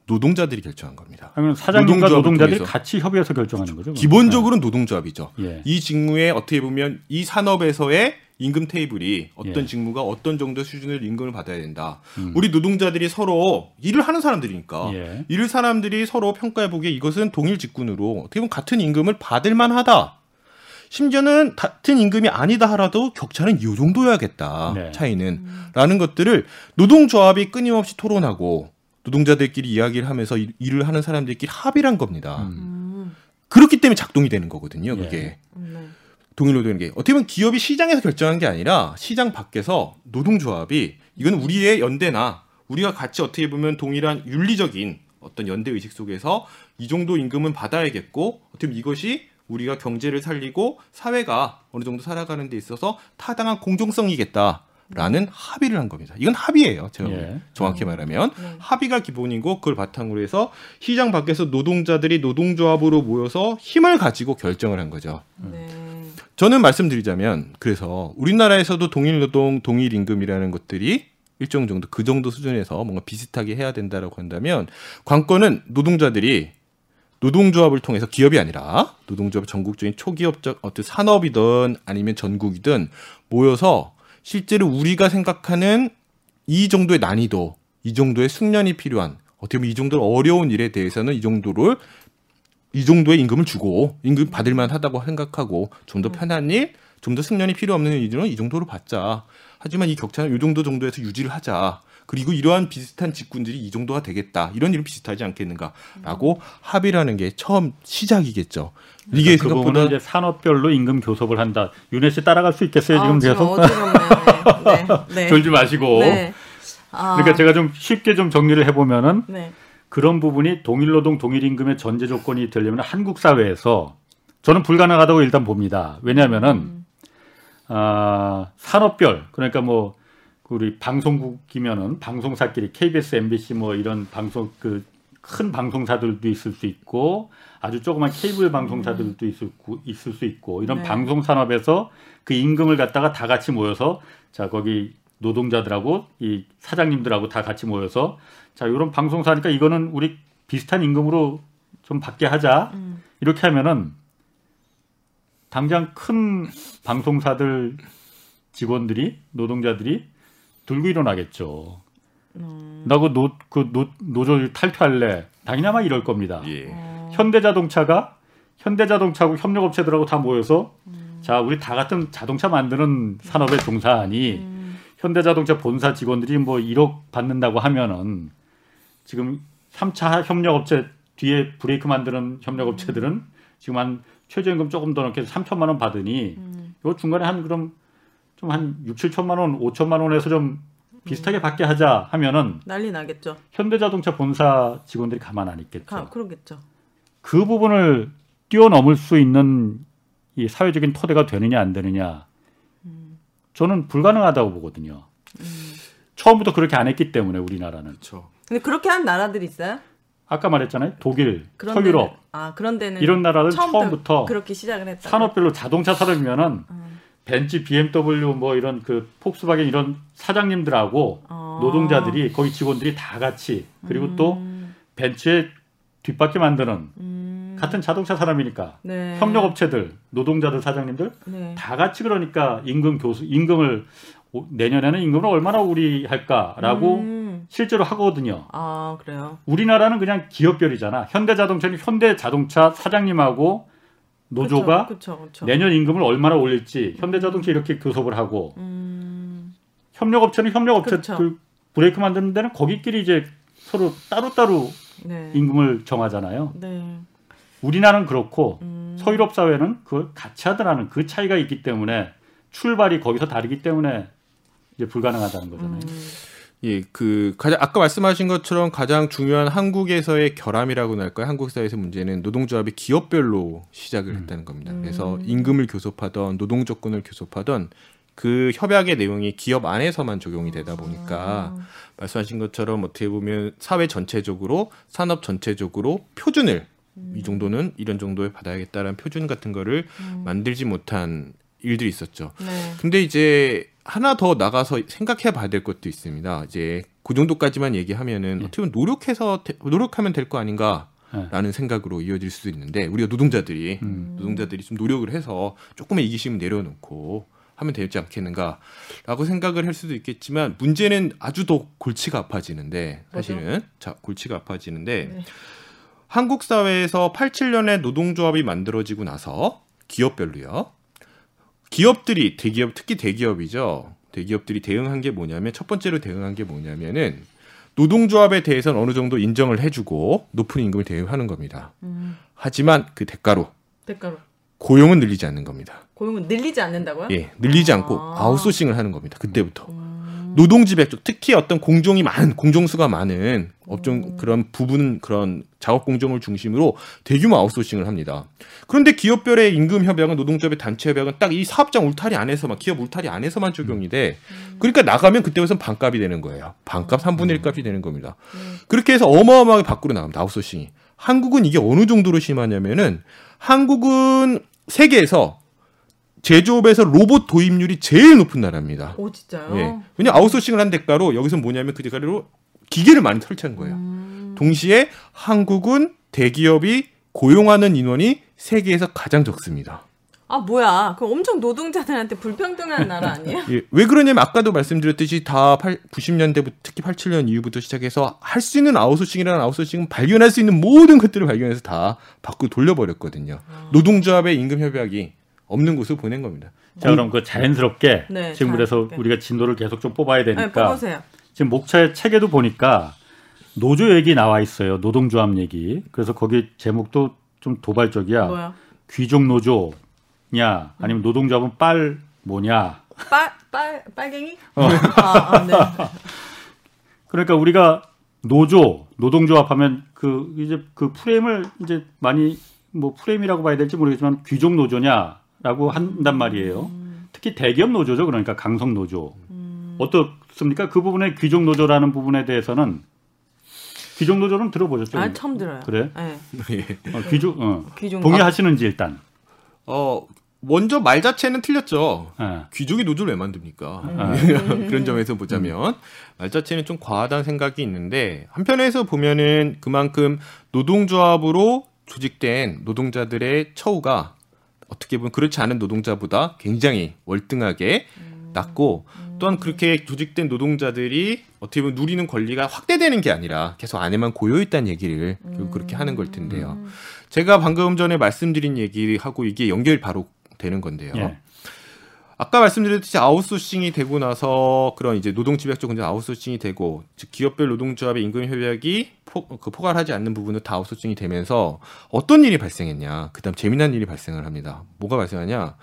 [SPEAKER 2] 노동자들이 결정한 겁니다.
[SPEAKER 1] 아니면 사장님과
[SPEAKER 2] 노동조합을
[SPEAKER 1] 노동자들이
[SPEAKER 2] 통해서.
[SPEAKER 1] 같이 협의해서 결정하는 거죠.
[SPEAKER 2] 기본적으로는 노동조합이죠.
[SPEAKER 1] 예.
[SPEAKER 2] 이 직무에 어떻게 보면 이 산업에서의 임금 테이블이 어떤
[SPEAKER 1] 예.
[SPEAKER 2] 직무가 어떤 정도 수준의 임금을 받아야 된다.
[SPEAKER 1] 음.
[SPEAKER 2] 우리 노동자들이 서로 일을 하는 사람들이니까
[SPEAKER 1] 예.
[SPEAKER 2] 일을 사람들이 서로 평가해 보기에 이것은 동일 직군으로 어떻게 보면 같은 임금을 받을 만하다. 심지어는 같은 임금이 아니다 하라도 격차는 이 정도여야겠다.
[SPEAKER 1] 네.
[SPEAKER 2] 차이는 라는 것들을 노동조합이 끊임없이 토론하고 노동자들끼리 이야기를 하면서 일- 일을 하는 사람들끼리 합의를 한 겁니다.
[SPEAKER 1] 음.
[SPEAKER 3] 음.
[SPEAKER 2] 그렇기 때문에 작동이 되는 거거든요.
[SPEAKER 1] 예.
[SPEAKER 2] 그게.
[SPEAKER 3] 네.
[SPEAKER 2] 동일 노동이라는 게 어떻게 보면 기업이 시장에서 결정한 게 아니라 시장 밖에서 노동조합이 이건 우리의 연대나 우리가 같이 어떻게 보면 동일한 윤리적인 어떤 연대 의식 속에서 이 정도 임금은 받아야겠고 어떻게 보면 이것이 우리가 경제를 살리고 사회가 어느 정도 살아가는 데 있어서 타당한 공정성이겠다 라는 합의를 한 겁니다. 이건 합의예요. 제가
[SPEAKER 1] 예.
[SPEAKER 2] 정확히 말하면
[SPEAKER 3] 네.
[SPEAKER 2] 합의가 기본이고 그걸 바탕으로 해서 시장 밖에서 노동자들이 노동조합으로 모여서 힘을 가지고 결정을 한 거죠.
[SPEAKER 3] 네.
[SPEAKER 2] 저는 말씀드리자면 그래서 우리나라에서도 동일 노동, 동일 임금이라는 것들이 일정 정도 그 정도 수준에서 뭔가 비슷하게 해야 된다라고 한다면 관건은 노동자들이 노동조합을 통해서 기업이 아니라 노동조합 전국적인 초기업적 어떤 산업이든 아니면 전국이든 모여서 실제로 우리가 생각하는 이 정도의 난이도, 이 정도의 숙련이 필요한 어떻게 보면 이 정도로 어려운 일에 대해서는 이 정도를 이 정도의 임금을 주고 임금 받을 만하다고 생각하고 좀 더 편한 일, 좀더 승련이 필요 없는 일은 이 정도로 받자. 하지만 이 격차는 이 정도 정도에서 유지를 하자. 그리고 이러한 비슷한 직군들이 이 정도가 되겠다. 이런 일이 비슷하지 않겠는가라고 합의를 하는 게 처음 시작이겠죠. 이게
[SPEAKER 1] 그 부분은
[SPEAKER 2] 생각보다
[SPEAKER 1] 이제 산업별로 임금 교섭을 한다. 윤혜 씨 따라갈 수 있겠어요? 지금
[SPEAKER 3] 아,
[SPEAKER 1] 계속
[SPEAKER 3] 어지럽네요. 네. 네. 네. <laughs>
[SPEAKER 1] 졸지 마시고.
[SPEAKER 3] 네. 아,
[SPEAKER 1] 그러니까 제가 좀 쉽게 좀 정리를 해보면은
[SPEAKER 3] 네.
[SPEAKER 1] 그런 부분이 동일노동 동일임금의 전제 조건이 되려면 한국 사회에서 저는 불가능하다고 일단 봅니다. 왜냐하면은
[SPEAKER 3] 음.
[SPEAKER 1] 아, 산업별 그러니까 뭐 우리 방송국이면은 방송사끼리 KBS, MBC 뭐 이런 방송 그 큰 방송사들도 있을 수 있고 아주 조그만 케이블 방송사들도 있을, 구- 있을 수 있고 이런
[SPEAKER 3] 네.
[SPEAKER 1] 방송 산업에서 그 임금을 갖다가 다 같이 모여서 자 거기 노동자들하고 이 사장님들하고 다 같이 모여서 자 이런 방송사니까 이거는 우리 비슷한 임금으로 좀 받게 하자
[SPEAKER 3] 음.
[SPEAKER 1] 이렇게 하면은 당장 큰 방송사들 직원들이 노동자들이 들고 일어나겠죠.
[SPEAKER 3] 음.
[SPEAKER 1] 나그 노, 그 노, 노조 탈퇴할래. 당연히 아마 이럴 겁니다.
[SPEAKER 2] 예.
[SPEAKER 3] 어,
[SPEAKER 1] 현대자동차가 현대자동차하고 협력업체들하고 다 모여서
[SPEAKER 3] 음.
[SPEAKER 1] 자 우리 다 같은 자동차 만드는 산업에 종사하니
[SPEAKER 3] 음.
[SPEAKER 1] 현대자동차 본사 직원들이 뭐 1억 받는다고 하면은 지금 3차 협력업체 뒤에 브레이크 만드는 협력업체들은 지금 한 최저임금 조금 더 넘게 3천만 원 받으니
[SPEAKER 3] 음.
[SPEAKER 1] 요 중간에 한 그럼 좀 한 6, 7천만 원, 5천만 원에서 좀 비슷하게 받게 하자 하면은
[SPEAKER 3] 난리 나겠죠.
[SPEAKER 1] 현대자동차 본사 직원들이 가만 안 있겠죠.
[SPEAKER 3] 가, 그러겠죠.
[SPEAKER 1] 그 부분을 뛰어넘을 수 있는 이 사회적인 토대가 되느냐 안 되느냐 저는 불가능하다고 보거든요.
[SPEAKER 3] 음.
[SPEAKER 1] 처음부터 그렇게 안 했기 때문에 우리나라는
[SPEAKER 2] 그렇죠.
[SPEAKER 3] 근데 그렇게 한 나라들이 있어요?
[SPEAKER 1] 아까 말했잖아요. 독일, 서유럽
[SPEAKER 3] 데는, 아 그런 데는
[SPEAKER 1] 이런 나라는
[SPEAKER 3] 처음부터
[SPEAKER 1] 처음부터
[SPEAKER 3] 그렇게 시작을 했다.
[SPEAKER 1] 산업별로 자동차 산업이면은
[SPEAKER 3] 음.
[SPEAKER 1] 벤츠, BMW 뭐 이런 그 폭스바겐 이런 사장님들하고
[SPEAKER 3] 어.
[SPEAKER 1] 노동자들이 거기 직원들이 다 같이 그리고 또
[SPEAKER 3] 음.
[SPEAKER 1] 벤츠의 뒷바퀴 만드는
[SPEAKER 3] 음.
[SPEAKER 1] 같은 자동차 사람이니까
[SPEAKER 3] 네.
[SPEAKER 1] 협력업체들, 노동자들, 사장님들
[SPEAKER 3] 네.
[SPEAKER 1] 다 같이 그러니까 임금 교수 임금을 오- 내년에는 임금을 얼마나 우리 할까라고
[SPEAKER 3] 음.
[SPEAKER 1] 실제로 하거든요.
[SPEAKER 3] 아 그래요.
[SPEAKER 1] 우리나라는 그냥 기업별이잖아. 현대자동차는 현대자동차 사장님하고 노조가
[SPEAKER 3] 그렇죠. 그렇죠.
[SPEAKER 1] 내년 임금을 얼마나 올릴지 현대자동차 이렇게 교섭을 하고
[SPEAKER 3] 음.
[SPEAKER 1] 협력업체는 협력업체.
[SPEAKER 3] 그
[SPEAKER 1] 브레이크 만드는 데는 거기끼리 이제 서로 따로따로
[SPEAKER 3] 네.
[SPEAKER 1] 임금을 정하잖아요.
[SPEAKER 3] 네.
[SPEAKER 1] 우리나라는 그렇고
[SPEAKER 3] 음.
[SPEAKER 1] 서유럽 사회는 그 같이 하더라는 그 차이가 있기 때문에 출발이 거기서 다르기 때문에 이제 불가능하다는 거잖아요.
[SPEAKER 3] 음.
[SPEAKER 2] 예, 그 가장 아까 말씀하신 것처럼 가장 중요한 한국에서의 결함이라고 할까요? 한국 사회에서 문제는 노동조합이 기업별로 시작을 했다는 겁니다. 그래서
[SPEAKER 3] 음.
[SPEAKER 2] 임금을 교섭하던 노동 조건을 교섭하던 그 협약의 내용이 기업 안에서만 적용이 되다 보니까
[SPEAKER 3] 음.
[SPEAKER 2] 말씀하신 것처럼 어떻게 보면 사회 전체적으로 산업 전체적으로 표준을 이 정도는 이런 정도에 받아야겠다라는 표준 같은 거를
[SPEAKER 3] 음.
[SPEAKER 2] 만들지 못한 일들이 있었죠.
[SPEAKER 3] 네.
[SPEAKER 2] 근데 이제 하나 더 나가서 생각해 봐야 될 것도 있습니다. 이제 그 정도까지만 얘기하면은
[SPEAKER 1] 예.
[SPEAKER 2] 어떻게 보면 노력해서 되- 노력하면 될 거 아닌가 라는 생각으로 이어질 수도 있는데 우리가 노동자들이
[SPEAKER 1] 음.
[SPEAKER 2] 노동자들이 좀 노력을 해서 조금의 이기심을 내려놓고 하면 되지 않겠는가라고 생각을 할 수도 있겠지만 문제는 아주 더 골치가 아파지는데 사실은 자 골치가 아파지는데
[SPEAKER 3] 네.
[SPEAKER 2] 한국 사회에서 87년에 노동조합이 만들어지고 나서 기업별로요. 기업들이 대기업 특히 대기업이죠. 대기업들이 대응한 게 뭐냐면 첫 번째로 대응한 게 뭐냐면은 노동조합에 대해서는 어느 정도 인정을 해주고 높은 임금을 대응하는 겁니다.
[SPEAKER 3] 음.
[SPEAKER 2] 하지만 그 대가로
[SPEAKER 3] 대가로
[SPEAKER 2] 고용은 늘리지 않는 겁니다.
[SPEAKER 3] 고용은 늘리지 않는다고요?
[SPEAKER 2] 예, 늘리지 않고
[SPEAKER 3] 아.
[SPEAKER 2] 아웃소싱을 하는 겁니다. 그때부터.
[SPEAKER 3] 음.
[SPEAKER 2] 노동집약적 특히 어떤 공종이 많은 공종수가 많은 업종
[SPEAKER 3] 음.
[SPEAKER 2] 그런 부분 그런 작업 공종을 중심으로 대규모 아웃소싱을 합니다. 그런데 기업별의 임금 협약은 노동조합의 단체 협약은 딱 이 사업장 울타리 안에서만 기업 울타리 안에서만 적용이 돼.
[SPEAKER 3] 음.
[SPEAKER 2] 그러니까 나가면 그때부터는 반값이 되는 거예요. 반값 3분의 1 값이 되는 겁니다.
[SPEAKER 3] 음.
[SPEAKER 2] 그렇게 해서 어마어마하게 밖으로 나갑니다. 아웃소싱이. 한국은 이게 어느 정도로 심하냐면은 한국은 세계에서 제조업에서 로봇 도입률이 제일 높은 나라입니다.
[SPEAKER 3] 오 진짜요?
[SPEAKER 2] 예. 왜냐 아웃소싱을 한 대가로 여기서 뭐냐면 그 대가로 기계를 많이 설치한 거예요.
[SPEAKER 3] 음.
[SPEAKER 2] 동시에 한국은 대기업이 고용하는 인원이 세계에서 가장 적습니다.
[SPEAKER 3] 아 뭐야? 그 엄청 노동자들한테 불평등한 나라 아니에요? <laughs>
[SPEAKER 2] 예, 왜 그러냐면 아까도 말씀드렸듯이 다 8, 90년대부터 특히 87년 이후부터 시작해서 할 수 있는 아웃소싱이라는 아웃소싱은 발견할 수 있는 모든 것들을 발견해서 다 밖으로 돌려버렸거든요. 노동조합의 임금 협약이 없는 곳을 보낸 겁니다.
[SPEAKER 1] 자 그럼 그 자연스럽게
[SPEAKER 3] 네,
[SPEAKER 1] 지금 그래서
[SPEAKER 3] 자연스럽게.
[SPEAKER 1] 우리가 진도를 계속 좀 뽑아야
[SPEAKER 3] 네,
[SPEAKER 1] 되니까
[SPEAKER 3] 뽑으세요.
[SPEAKER 1] 지금 목차의 책에도 보니까 노조 얘기 나와 있어요. 노동조합 얘기. 그래서 거기 제목도 좀 도발적이야.
[SPEAKER 3] 뭐야?
[SPEAKER 1] 귀족 노조냐 아니면 노동조합은 빨 뭐냐.
[SPEAKER 3] 빨, 빨, 빨갱이?
[SPEAKER 1] 어.
[SPEAKER 3] 아, 아, 네.
[SPEAKER 1] 그러니까 우리가 노조 노동조합 하면 그 이제 그 프레임을 이제 많이 뭐 프레임이라고 봐야 될지 모르겠지만 귀족 노조냐 라고 한단 말이에요. 특히 대기업 노조죠. 그러니까 강성 노조. 어떻습니까? 그 부분에 귀족 노조라는 부분에 대해서는 귀족 노조는 들어보셨죠?
[SPEAKER 3] 아, 처음 들어요.
[SPEAKER 1] 그래?
[SPEAKER 3] 네.
[SPEAKER 2] 예.
[SPEAKER 1] 어, 귀족 어.
[SPEAKER 3] 귀족
[SPEAKER 1] 동의하시는지 일단.
[SPEAKER 2] 어, 먼저 말 자체는 틀렸죠.
[SPEAKER 1] 예.
[SPEAKER 2] 귀족이 노조를 왜 만듭니까?
[SPEAKER 1] 음. <laughs>
[SPEAKER 2] 그런 점에서 보자면 말 자체는 좀 과하다는 생각이 있는데 한편에서 보면은 그만큼 노동조합으로 조직된 노동자들의 처우가 어떻게 보면 그렇지 않은 노동자보다 굉장히 월등하게 낮고 또한 그렇게 조직된 노동자들이 어떻게 보면 누리는 권리가 확대되는 게 아니라 계속 안에만 고여 있다는 얘기를 결국 그렇게 하는 걸 텐데요. 제가 방금 전에 말씀드린 얘기하고 이게 연결 바로 되는 건데요.
[SPEAKER 1] 예.
[SPEAKER 2] 아까 말씀드렸듯이 아웃소싱이 되고 나서 그런 이제 노동 집약적 문제 아웃소싱이 되고 즉 기업별 노동조합의 임금 협약이 포, 그 포괄하지 않는 부분은 다 아웃소싱이 되면서 어떤 일이 발생했냐 그다음 재미난 일이 발생을 합니다. 뭐가 발생하냐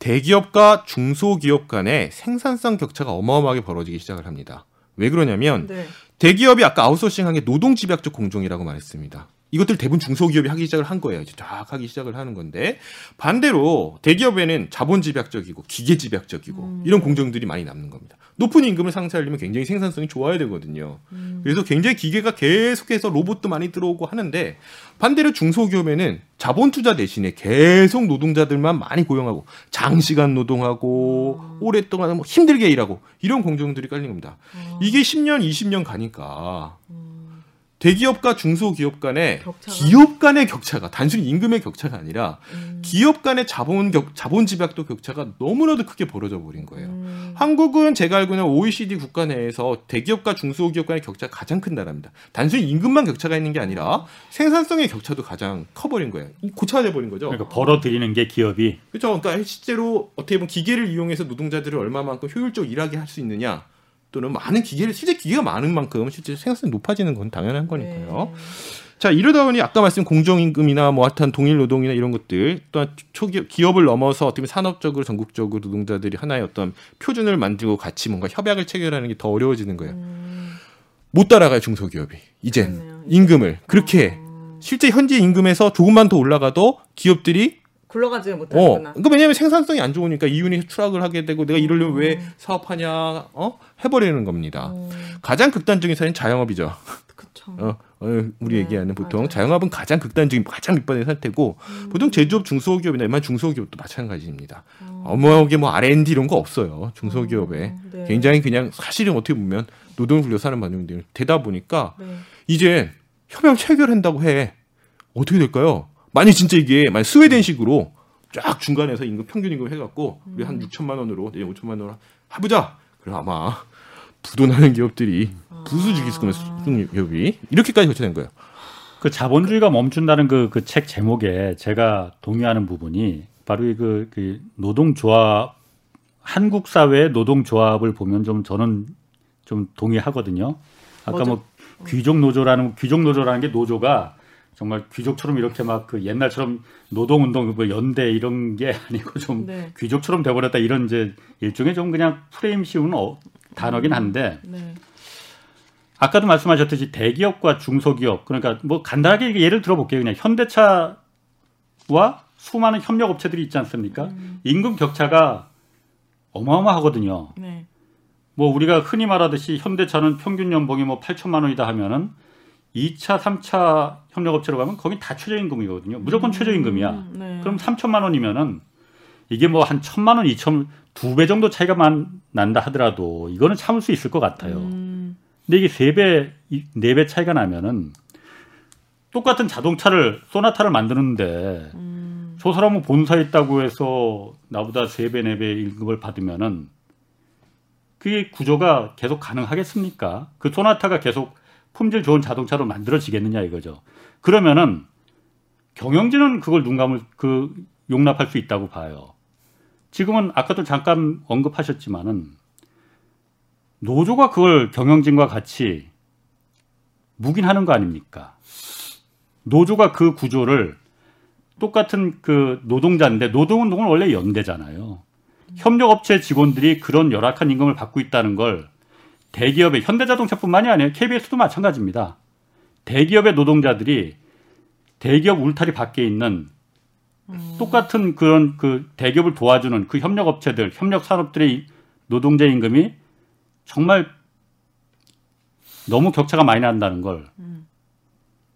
[SPEAKER 2] 대기업과 중소기업 간의 생산성 격차가 어마어마하게 벌어지기 시작을 합니다. 왜 그러냐면
[SPEAKER 3] 네.
[SPEAKER 2] 대기업이 아까 아웃소싱한 게 노동 집약적 공정이라고 말했습니다. 이것들 대부분 중소기업이 하기 시작을 한 거예요. 이제 쫙 하기 시작을 하는 건데 반대로 대기업에는 자본 집약적이고 기계 집약적이고 이런 공정들이 많이 남는 겁니다. 높은 임금을 상쇄하려면 굉장히 생산성이 좋아야 되거든요. 그래서 굉장히 기계가 계속해서 로봇도 많이 들어오고 하는데 반대로 중소기업에는 자본 투자 대신에 계속 노동자들만 많이 고용하고 장시간 노동하고 오랫동안 뭐 힘들게 일하고 이런 공정들이 깔린 겁니다. 이게 10년, 20년 가니까 대기업과 중소기업 간의
[SPEAKER 3] 격차가?
[SPEAKER 2] 기업 간의 격차가 단순히 임금의 격차가 아니라
[SPEAKER 3] 음.
[SPEAKER 2] 기업 간의 자본 격, 자본 집약도 격차가 너무나도 크게 벌어져 버린 거예요.
[SPEAKER 3] 음.
[SPEAKER 2] 한국은 제가 알고는 OECD 국가 내에서 대기업과 중소기업 간의 격차가 가장 큰 나라입니다. 단순히 임금만 격차가 있는 게 아니라 생산성의 격차도 가장 커버린 거예요. 고차돼 버린 거죠.
[SPEAKER 1] 그러니까 벌어들이는 게 기업이
[SPEAKER 2] 그렇죠. 그러니까 실제로 어떻게 보면 기계를 이용해서 노동자들을 얼마만큼 효율적 으로 일하게 할 수 있느냐 또는 많은 기계를 실제 기계가 많은 만큼 실제 생산성이 높아지는 건 당연한 거니까요.
[SPEAKER 3] 네.
[SPEAKER 2] 자 이러다 보니 아까 말씀 공정임금이나 뭐 하여튼 동일 노동이나 이런 것들 또한 초기업 기업을 넘어서 어떻게 보면 산업적으로 전국적으로 노동자들이 하나의 어떤 표준을 만들고 같이 뭔가 협약을 체결하는 게 더 어려워지는 거예요. 못 따라가요 중소기업이 이젠
[SPEAKER 3] 음. 그렇네요.
[SPEAKER 2] 임금을 그렇게 실제 현재 임금에서 조금만 더 올라가도 기업들이
[SPEAKER 3] 굴러가지
[SPEAKER 2] 어,
[SPEAKER 3] 못하는구나.
[SPEAKER 2] 그러니까 왜냐면 생산성이 안 좋으니까 이윤이 추락을 하게 되고 내가 이러려면 왜 사업하냐, 어? 해버리는 겁니다.
[SPEAKER 3] 음,
[SPEAKER 2] 가장 극단적인 사례는 자영업이죠.
[SPEAKER 3] 그쵸.
[SPEAKER 2] 어, 어, 우리
[SPEAKER 3] 네,
[SPEAKER 2] 얘기하는 보통
[SPEAKER 3] 맞아요.
[SPEAKER 2] 자영업은 가장 극단적인 가장 밑바닥의 상태고 보통 제조업 중소기업이나 일반 중소기업도 마찬가지입니다. 어머하게 뭐 R&D 이런 거 없어요 중소기업에
[SPEAKER 3] 음, 네.
[SPEAKER 2] 굉장히 그냥 사실은 어떻게 보면 노동을 굴려 사는 반영들 되다 보니까
[SPEAKER 3] 네.
[SPEAKER 2] 이제 협약 체결한다고 해 어떻게 될까요? 만약 진짜 이게 만약 스웨덴식으로 쫙 중간에서 임금 평균 임금 해갖고 우리 한 6천만 원으로 내년 5천만 원으로 해보자. 그럼 아마 부도나는 기업들이 부수주기 있을 겁니다. 수중기업이 이렇게까지 거쳐낸 거예요.
[SPEAKER 1] 그 자본주의가 멈춘다는 그 그 책 제목에 제가 동의하는 부분이 바로 이 그, 그 노동조합 한국 사회의 노동조합을 보면 좀 저는 좀 동의하거든요. 아까
[SPEAKER 3] 뭐죠?
[SPEAKER 1] 뭐 귀족 노조라는 귀족 노조라는 게 노조가 정말 귀족처럼 이렇게 막 그 옛날처럼 노동운동 뭐 연대 이런 게 <laughs> 아니고 좀
[SPEAKER 3] 네.
[SPEAKER 1] 귀족처럼 돼버렸다 이런 이제 일종의 좀 그냥 프레임 씌우는 어- 단어긴 한데
[SPEAKER 3] 네.
[SPEAKER 1] 아까도 말씀하셨듯이 대기업과 중소기업 그러니까 뭐 간단하게 예를 들어볼게요 그냥 현대차와 수많은 협력 업체들이 있지 않습니까 임금 격차가 어마어마하거든요
[SPEAKER 3] 네.
[SPEAKER 1] 뭐 우리가 흔히 말하듯이 현대차는 평균 연봉이 뭐 8천만 원이다 하면은 2차, 3차 협력 업체로 가면 거기 다 최저임금이거든요 무조건 최저임금이야
[SPEAKER 3] 음, 네.
[SPEAKER 1] 그럼 3천만 원이면은 이게 뭐 한 천만 원, 2천 두 배 정도 차이가 만, 난다 하더라도 이거는 참을 수 있을 것 같아요.
[SPEAKER 3] 음,
[SPEAKER 1] 근데 이게 세 배, 네 배 차이가 나면은 똑같은 자동차를 소나타를 만드는데
[SPEAKER 3] 음.
[SPEAKER 1] 저 사람은 본사 있다고 해서 나보다 세 배 네 배 임금을 받으면은 그게 구조가 계속 가능하겠습니까? 그 소나타가 계속 품질 좋은 자동차로 만들어지겠느냐 이거죠. 그러면은 경영진은 그걸 눈 감을 그 용납할 수 있다고 봐요. 지금은 아까도 잠깐 언급하셨지만은 노조가 그걸 경영진과 같이 묵인하는 거 아닙니까? 노조가 그 구조를 똑같은 그 노동자인데 노동운동은 원래 연대잖아요. 협력업체 직원들이 그런 열악한 임금을 받고 있다는 걸 대기업의 현대자동차뿐만이 아니에요. KBS도 마찬가지입니다. 대기업의 노동자들이 대기업 울타리 밖에 있는 똑같은 그런 그 대기업을 도와주는 그 협력업체들, 협력산업들의 노동자 임금이 정말 너무 격차가 많이 난다는 걸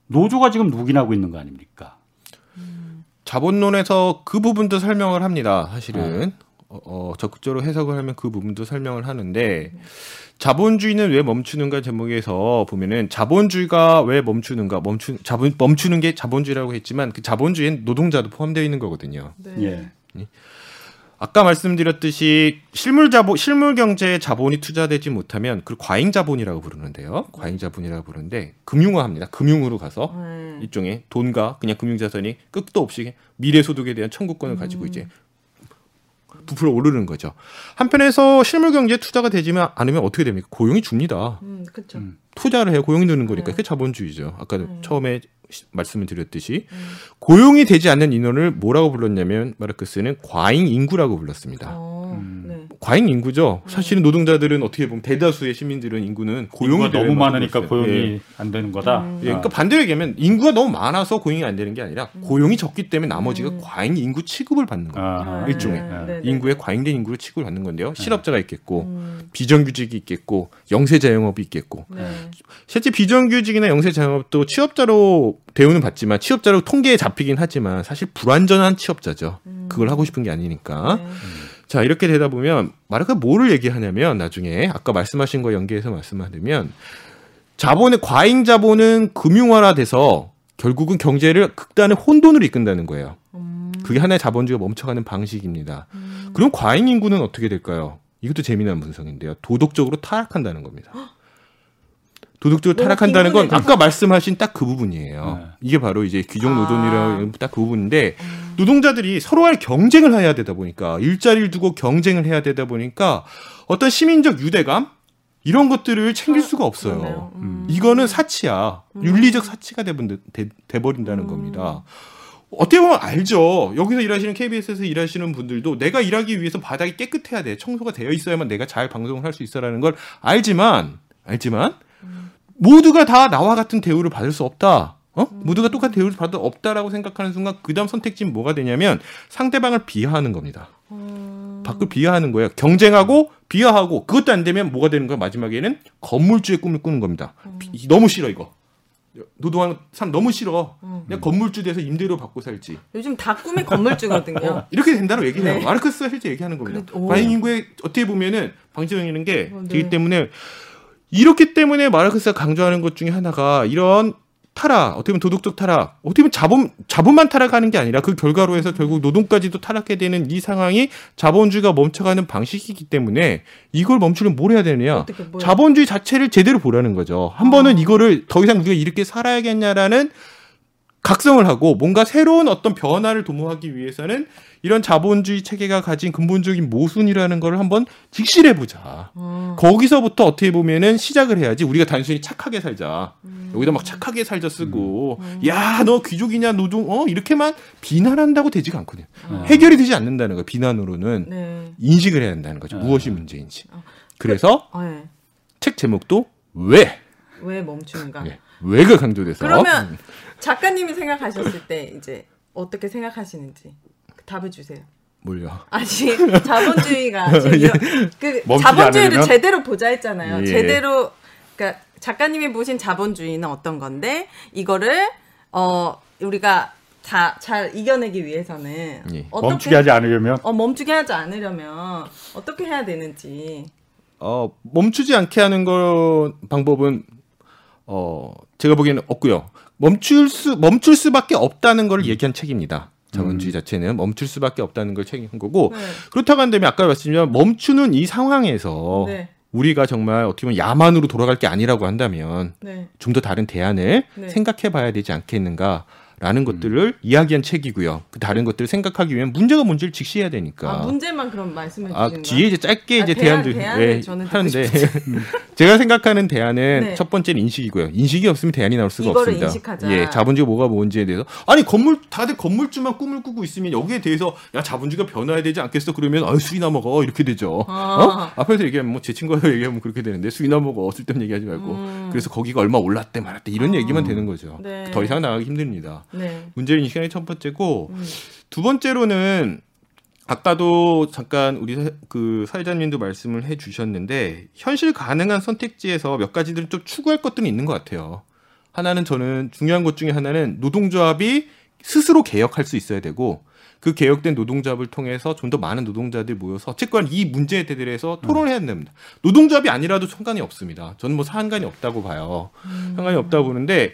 [SPEAKER 1] 노조가 지금 묵인하고 있는 거 아닙니까?
[SPEAKER 2] 자본론에서 그 부분도 설명을 합니다. 사실은
[SPEAKER 1] 네.
[SPEAKER 2] 어, 어, 적극적으로 해석을 하면 그 부분도 설명을 하는데 자본주의는 왜 멈추는가 제목에서 보면은 자본주의가 왜 멈추는가 멈추 자본 멈추는 게 자본주의라고 했지만 그 자본주의엔 노동자도 포함되어 있는 거거든요.
[SPEAKER 3] 네.
[SPEAKER 1] 예.
[SPEAKER 2] 아까 말씀드렸듯이 실물 자본 실물 경제에 자본이 투자되지 못하면 그걸 과잉 자본이라고 부르는데요. 과잉 자본이라고 부르는데 금융화합니다. 금융으로 가서
[SPEAKER 3] 네.
[SPEAKER 2] 일종의 돈과 그냥 금융 자산이 끝도 없이 미래 소득에 대한 청구권을 가지고 이제 부풀어 오르는 거죠. 한편에서 실물 경제에 투자가 되지만 않으면 어떻게 됩니까? 고용이 줍니다.
[SPEAKER 3] 음, 그렇죠.
[SPEAKER 1] 음.
[SPEAKER 2] 투자를 해야 고용이 느는 거니까
[SPEAKER 3] 네.
[SPEAKER 2] 그게 자본주의죠. 아까
[SPEAKER 3] 음.
[SPEAKER 2] 처음에 시- 말씀을 드렸듯이
[SPEAKER 3] 음.
[SPEAKER 2] 고용이 되지 않는 인원을 뭐라고 불렀냐면 마르크스는 과잉 인구라고 불렀습니다.
[SPEAKER 3] 어.
[SPEAKER 2] 과잉 인구죠. 사실은 노동자들은 어떻게 보면 대다수의 시민들은 인구는 고용이
[SPEAKER 1] 너무 많으니까. 고용이
[SPEAKER 2] 예.
[SPEAKER 1] 안 되는 거다.
[SPEAKER 3] 음.
[SPEAKER 2] 예, 그러니까 반대로 얘기하면 인구가 너무 많아서 고용이 안 되는 게 아니라 고용이 적기 때문에 나머지가
[SPEAKER 3] 음.
[SPEAKER 2] 과잉 인구 취급을 받는 거예요.
[SPEAKER 1] 아,
[SPEAKER 3] 네.
[SPEAKER 2] 일종의
[SPEAKER 3] 네, 네, 네.
[SPEAKER 2] 인구의 과잉된 인구로 취급을 받는 건데요. 실업자가 있겠고
[SPEAKER 3] 음,
[SPEAKER 2] 비정규직이 있겠고 영세자영업이 있겠고
[SPEAKER 3] 네.
[SPEAKER 2] 실제 비정규직이나 영세자영업도 취업자로 대우는 받지만 취업자로 통계에 잡히긴 하지만 사실 불완전한 취업자죠.
[SPEAKER 3] 음.
[SPEAKER 2] 그걸 하고 싶은 게 아니니까.
[SPEAKER 3] 네.
[SPEAKER 2] 자 이렇게 되다 보면 마르크가 뭐를 얘기하냐면 나중에 아까 말씀하신 거 연계해서 말씀하면 자본의 과잉 자본은 금융화돼서 결국은 경제를 극단의 혼돈으로 이끈다는 거예요.
[SPEAKER 3] 음,
[SPEAKER 2] 그게 하나의 자본주의가 멈춰가는 방식입니다.
[SPEAKER 3] 음.
[SPEAKER 2] 그럼 과잉 인구는 어떻게 될까요? 이것도 재미난 분석인데요. 도덕적으로 타락한다는 겁니다. 도덕적으로
[SPEAKER 3] 너무
[SPEAKER 2] 타락한다는 건 아까 말씀하신 딱 그 부분이에요.
[SPEAKER 1] 네.
[SPEAKER 2] 이게 바로 이제 귀족
[SPEAKER 3] 아.
[SPEAKER 2] 노동이라는 딱그 부분인데 노동자들이 서로 간 경쟁을 해야 되다 보니까 일자리를 두고 경쟁을 해야 되다 보니까 어떤 시민적 유대감 이런 것들을 챙길 수가 없어요.
[SPEAKER 3] 그러네요. 음.
[SPEAKER 2] 이거는 사치야. 윤리적 사치가 돼본- 돼, 돼버린다는
[SPEAKER 3] 음.
[SPEAKER 2] 겁니다. 어떻게 보면 알죠. 여기서 일하시는 KBS에서 일하시는 분들도 내가 일하기 위해서 바닥이 깨끗해야 돼. 청소가 되어 있어야만 내가 잘 방송을 할 수 있어라는 걸 알지만 알지만 모두가 다 나와 같은 대우를 받을 수 없다. 어? 모두가 똑같은 대우를 받을 수 없다라고 생각하는 순간 그다음 선택지는 뭐가 되냐면 상대방을 비하하는 겁니다.
[SPEAKER 3] 음.
[SPEAKER 2] 밖을 비하하는 거예요. 경쟁하고 비하하고 그것도 안 되면 뭐가 되는 거야? 마지막에는 건물주의 꿈을 꾸는 겁니다. 비- 너무 싫어 이거. 노동하는 사람 너무 싫어.
[SPEAKER 3] 음.
[SPEAKER 2] 내가 건물주 돼서 임대료 받고 살지.
[SPEAKER 3] 요즘 다 꿈이 건물주거든요. <laughs>
[SPEAKER 2] 어, 이렇게 된다고 얘기해요.
[SPEAKER 3] 네.
[SPEAKER 2] 마르크스가 실제 얘기하는 겁니다. 과잉 인구의 어떻게 보면은 방지적이는 게
[SPEAKER 3] 어, 네.
[SPEAKER 2] 되기 때문에 이렇기 때문에 마르크스가 강조하는 것 중에 하나가 이런 타락, 어떻게 보면 도덕적 타락, 어떻게 보면 자본, 자본만 타락하는 게 아니라 그 결과로 해서 결국 노동까지도 타락해 되는 이 상황이 자본주의가 멈춰가는 방식이기 때문에 이걸 멈추려면 뭘 해야 되느냐? 자본주의 자체를 제대로 보라는 거죠. 한 번은 이거를 더 이상 우리가 이렇게 살아야겠냐라는 각성을 하고 뭔가 새로운 어떤 변화를 도모하기 위해서는 이런 자본주의 체계가 가진 근본적인 모순이라는 걸 한번 직시해 보자.
[SPEAKER 3] 어.
[SPEAKER 2] 거기서부터 어떻게 보면은 시작을 해야지 우리가 단순히 착하게 살자.
[SPEAKER 3] 음.
[SPEAKER 2] 여기다 막 착하게 살자 쓰고 야너 귀족이냐 노동 어 이렇게만 비난한다고 되지가 않거든요.
[SPEAKER 1] 네.
[SPEAKER 2] 해결이 되지 않는다는 거예요. 비난으로는
[SPEAKER 3] 네.
[SPEAKER 2] 인식을 해야 한다는 거죠.
[SPEAKER 1] 네.
[SPEAKER 2] 무엇이 문제인지.
[SPEAKER 3] 어.
[SPEAKER 2] 그래서
[SPEAKER 3] 어, 네.
[SPEAKER 2] 책 제목도 왜
[SPEAKER 3] 왜 멈추는가?
[SPEAKER 2] 예, 왜가 강조돼서
[SPEAKER 3] 그러면 작가님이 생각하셨을 때 이제 어떻게 생각하시는지 답을 주세요.
[SPEAKER 2] 뭘요?
[SPEAKER 3] 아니 자본주의가 <laughs> 지금 이런- 그 자본주의를
[SPEAKER 1] 않으려면?
[SPEAKER 3] 제대로 보자 했잖아요.
[SPEAKER 2] 예.
[SPEAKER 3] 제대로 그러니까 작가님이 보신 자본주의는 어떤 건데 이거를 어 우리가 다 잘 이겨내기 위해서는
[SPEAKER 2] 예.
[SPEAKER 3] 어떻게
[SPEAKER 1] 멈추게 하지 않으려면
[SPEAKER 3] 어 멈추게 하지 않으려면 어떻게 해야 되는지.
[SPEAKER 2] 어, 멈추지 않게 하는 거 방법은 어, 제가 보기에는 없고요. 멈출 수 멈출 수밖에 없다는 걸 얘기한 책입니다. 자본주의
[SPEAKER 1] 음.
[SPEAKER 2] 자체는 멈출 수밖에 없다는 걸 책임한 거고
[SPEAKER 3] 네.
[SPEAKER 2] 그렇다고 한다면 아까 말씀드린 멈추는 이 상황에서
[SPEAKER 3] 네.
[SPEAKER 2] 우리가 정말 어떻게 보면 야만으로 돌아갈 게 아니라고 한다면
[SPEAKER 3] 네.
[SPEAKER 2] 좀더 다른 대안을
[SPEAKER 3] 네.
[SPEAKER 2] 생각해 봐야 되지 않겠는가 라는
[SPEAKER 1] 음.
[SPEAKER 2] 것들을 이야기한 책이고요. 그 다른 것들을 생각하기 위한 문제가 뭔지를 직시해야 되니까.
[SPEAKER 3] 아, 문제만 그럼 말씀해
[SPEAKER 2] 아,
[SPEAKER 3] 주시는
[SPEAKER 2] 뒤에 이제 짧게
[SPEAKER 3] 아,
[SPEAKER 2] 이제
[SPEAKER 3] 대안,
[SPEAKER 2] 대안들
[SPEAKER 3] 대안을
[SPEAKER 2] 예, 하는데 <laughs> 제가 생각하는 대안은
[SPEAKER 3] 네.
[SPEAKER 2] 첫 번째는 인식이고요. 인식이 없으면 대안이 나올 수가
[SPEAKER 3] 이거를
[SPEAKER 2] 없습니다.
[SPEAKER 3] 인식하자.
[SPEAKER 2] 예, 자본주의가 뭐가 뭔지에 대해서 아니 건물 다들 건물주만 꿈을 꾸고 있으면 여기에 대해서 야 자본주의가 변화해야 되지 않겠어? 그러면 아 술이나 먹어 이렇게 되죠.
[SPEAKER 3] 아.
[SPEAKER 2] 어? 앞에서 얘기하면 뭐 제 친구가 <laughs> 얘기하면 그렇게 되는데 술이나 먹어 쓸데없는 얘기하지 말고
[SPEAKER 3] 음.
[SPEAKER 2] 그래서 거기가 얼마 올랐대 말았대 이런
[SPEAKER 3] 아.
[SPEAKER 2] 얘기만 되는 거죠.
[SPEAKER 3] 네.
[SPEAKER 2] 더 이상 나가기 힘듭니다.
[SPEAKER 3] 네.
[SPEAKER 2] 문제를 인식하는 게 첫 번째고
[SPEAKER 3] 음.
[SPEAKER 2] 두 번째로는 아까도 잠깐 우리 사- 그 사회자님도 말씀을 해주셨는데 현실 가능한 선택지에서 몇 가지들은 좀 추구할 것들이 있는 것 같아요. 하나는 저는 중요한 것 중에 하나는 노동조합이 스스로 개혁할 수 있어야 되고 그 개혁된 노동조합을 통해서 좀 더 많은 노동자들이 모여서 어쨌건 이 문제에 대해서 토론해야 됩니다. 노동조합이 아니라도 상관이 없습니다. 저는 뭐 상관이 없다고 봐요. 상관이 없다고 보는데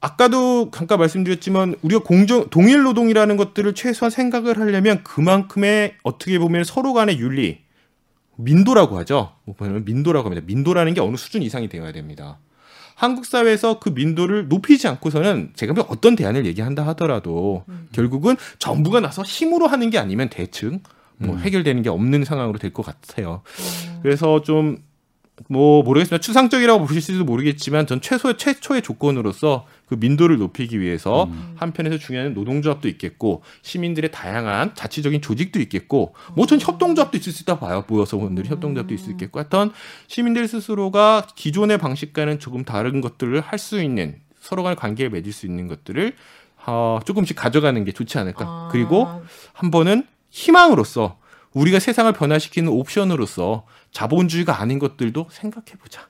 [SPEAKER 2] 아까도 잠깐 말씀드렸지만 우리가 공정 동일 노동이라는 것들을 최소한 생각을 하려면 그만큼의 어떻게 보면 서로 간의 윤리 민도라고 하죠. 뭐 보면 민도라고 합니다. 민도라는 게 어느 수준 이상이 되어야 됩니다. 한국 사회에서 그 민도를 높이지 않고서는 제가 뭐 어떤 대안을 얘기한다 하더라도 결국은 정부가 나서 힘으로 하는 게 아니면 대충 뭐
[SPEAKER 1] 음.
[SPEAKER 2] 해결되는 게 없는 상황으로 될 것 같아요. 그래서 좀 뭐 모르겠습니다. 추상적이라고 보실지도 모르겠지만 전 최소 최초의 조건으로서 그 민도를 높이기 위해서
[SPEAKER 1] 음.
[SPEAKER 2] 한편에서 중요한 노동조합도 있겠고 시민들의 다양한 자치적인 조직도 있겠고 뭐 전 협동조합도 있을 수 있다 봐요. 모여서 분들이 협동조합도 있을 수 있겠고 하여튼 시민들 스스로가 기존의 방식과는 조금 다른 것들을 할 수 있는 서로 간의 관계를 맺을 수 있는 것들을 어, 조금씩 가져가는 게 좋지 않을까.
[SPEAKER 3] 아,
[SPEAKER 2] 그리고 한 번은 희망으로서 우리가 세상을 변화시키는 옵션으로서 자본주의가 아닌 것들도 생각해 보자.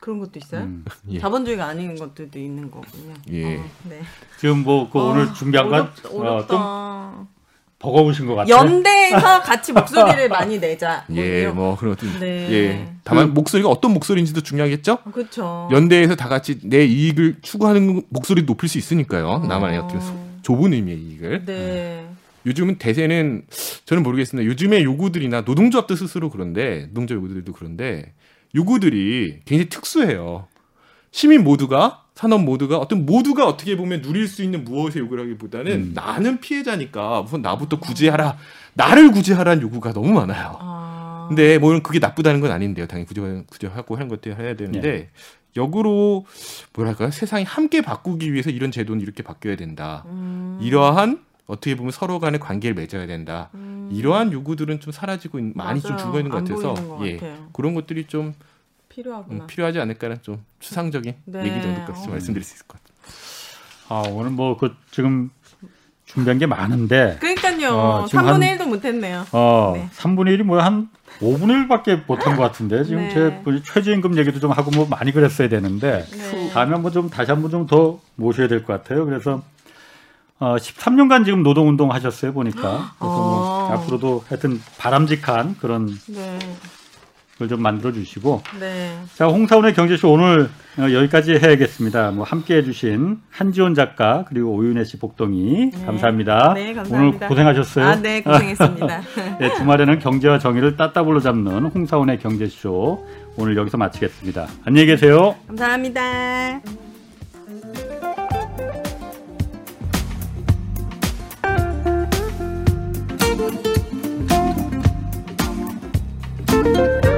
[SPEAKER 3] 그런 것도 있어요?
[SPEAKER 1] 음. <laughs>
[SPEAKER 2] 예.
[SPEAKER 3] 자본주의가 아닌 것들도 있는 거군요.
[SPEAKER 2] 예.
[SPEAKER 3] 어, 네.
[SPEAKER 1] 지금 뭐 그 오늘 준비한 건
[SPEAKER 3] 어렵다.
[SPEAKER 1] 어, 좀. 버거우신 것 같아요.
[SPEAKER 3] 연대에서 <laughs> 같이 목소리를 많이 내자.
[SPEAKER 2] 예,
[SPEAKER 3] 이런-
[SPEAKER 2] 뭐 그런 것도
[SPEAKER 3] 네.
[SPEAKER 2] 예. 다만 목소리가 어떤 목소리인지도 중요하겠죠.
[SPEAKER 3] 그렇죠.
[SPEAKER 2] 연대에서 다 같이 내 이익을 추구하는 목소리 높일 수 있으니까요. 나만의
[SPEAKER 3] 어.
[SPEAKER 2] 어떤 소- 좁은 의미의 이익을.
[SPEAKER 3] 네.
[SPEAKER 2] 요즘은 대세는 저는 모르겠습니다. 요즘의 요구들이나 노동조합도 스스로 그런데 노동자 요구들도 그런데 요구들이 굉장히 특수해요. 시민 모두가 산업 모두가 어떤 모두가 어떻게 보면 누릴 수 있는 무엇의 요구라기보다는
[SPEAKER 1] 음.
[SPEAKER 2] 나는 피해자니까 우선 나부터 구제하라 나를 구제하라는 요구가 너무 많아요.
[SPEAKER 3] 아.
[SPEAKER 2] 근데 뭐 그게 나쁘다는 건 아닌데요. 당연히 구제 구제하고 하는 것들 해야 되는데 역으로 뭐랄까요 세상이 함께 바꾸기 위해서 이런 제도는 이렇게 바뀌어야 된다.
[SPEAKER 3] 음.
[SPEAKER 2] 이러한 어떻게 보면 서로 간의 관계를 맺어야 된다.
[SPEAKER 3] 음.
[SPEAKER 2] 이러한 요구들은 좀 사라지고 있- 많이 좀
[SPEAKER 3] 맞아요.
[SPEAKER 2] 죽어 있는
[SPEAKER 3] 것안
[SPEAKER 2] 같아서
[SPEAKER 3] 것
[SPEAKER 2] 예
[SPEAKER 3] 같아요.
[SPEAKER 2] 그런 것들이 좀
[SPEAKER 3] 필요하구나.
[SPEAKER 2] 음, 필요하지 않을까라는 좀 추상적인
[SPEAKER 3] 네.
[SPEAKER 2] 얘기 정도까지
[SPEAKER 3] 어.
[SPEAKER 2] 말씀드릴 수 있을 것 같아요.
[SPEAKER 1] 아, 오늘 뭐 그 지금 준비한 게 많은데
[SPEAKER 3] 그러니까요.
[SPEAKER 1] 어, 지금
[SPEAKER 3] 3분의
[SPEAKER 1] 한-
[SPEAKER 3] 1도 못했네요.
[SPEAKER 1] 어,
[SPEAKER 3] 네.
[SPEAKER 1] 3분의 1이 뭐야 한 5분의 1밖에 못한 것 같은데 지금
[SPEAKER 3] 네.
[SPEAKER 1] 제 최저임금 얘기도 좀 하고 뭐 많이 그랬어야 되는데
[SPEAKER 3] 네.
[SPEAKER 1] 다음에 한번 좀 다시 한번 좀 더 모셔야 될 것 같아요. 그래서 어, 13년간 지금 노동운동 하셨어요 보니까 그래서 뭐
[SPEAKER 3] 어.
[SPEAKER 1] 앞으로도 하여튼 바람직한 그런
[SPEAKER 3] 네.
[SPEAKER 1] 걸좀 만들어 주시고
[SPEAKER 3] 네.
[SPEAKER 1] 자 홍사원의 경제쇼 오늘 어, 여기까지 해야겠습니다. 뭐 함께해 주신 한지원 작가 그리고 오윤혜 씨 복동이
[SPEAKER 3] 네.
[SPEAKER 1] 감사합니다.
[SPEAKER 3] 네,
[SPEAKER 1] 오늘
[SPEAKER 3] 감사합니다.
[SPEAKER 1] 고생하셨어요.
[SPEAKER 3] 아, 네, 고생했습니다. <laughs>
[SPEAKER 1] 네, 주말에는 경제와 정의를 따따블로 잡는 홍사원의 경제쇼 오늘 여기서 마치겠습니다. 안녕히 계세요.
[SPEAKER 3] 감사합니다.
[SPEAKER 4] Música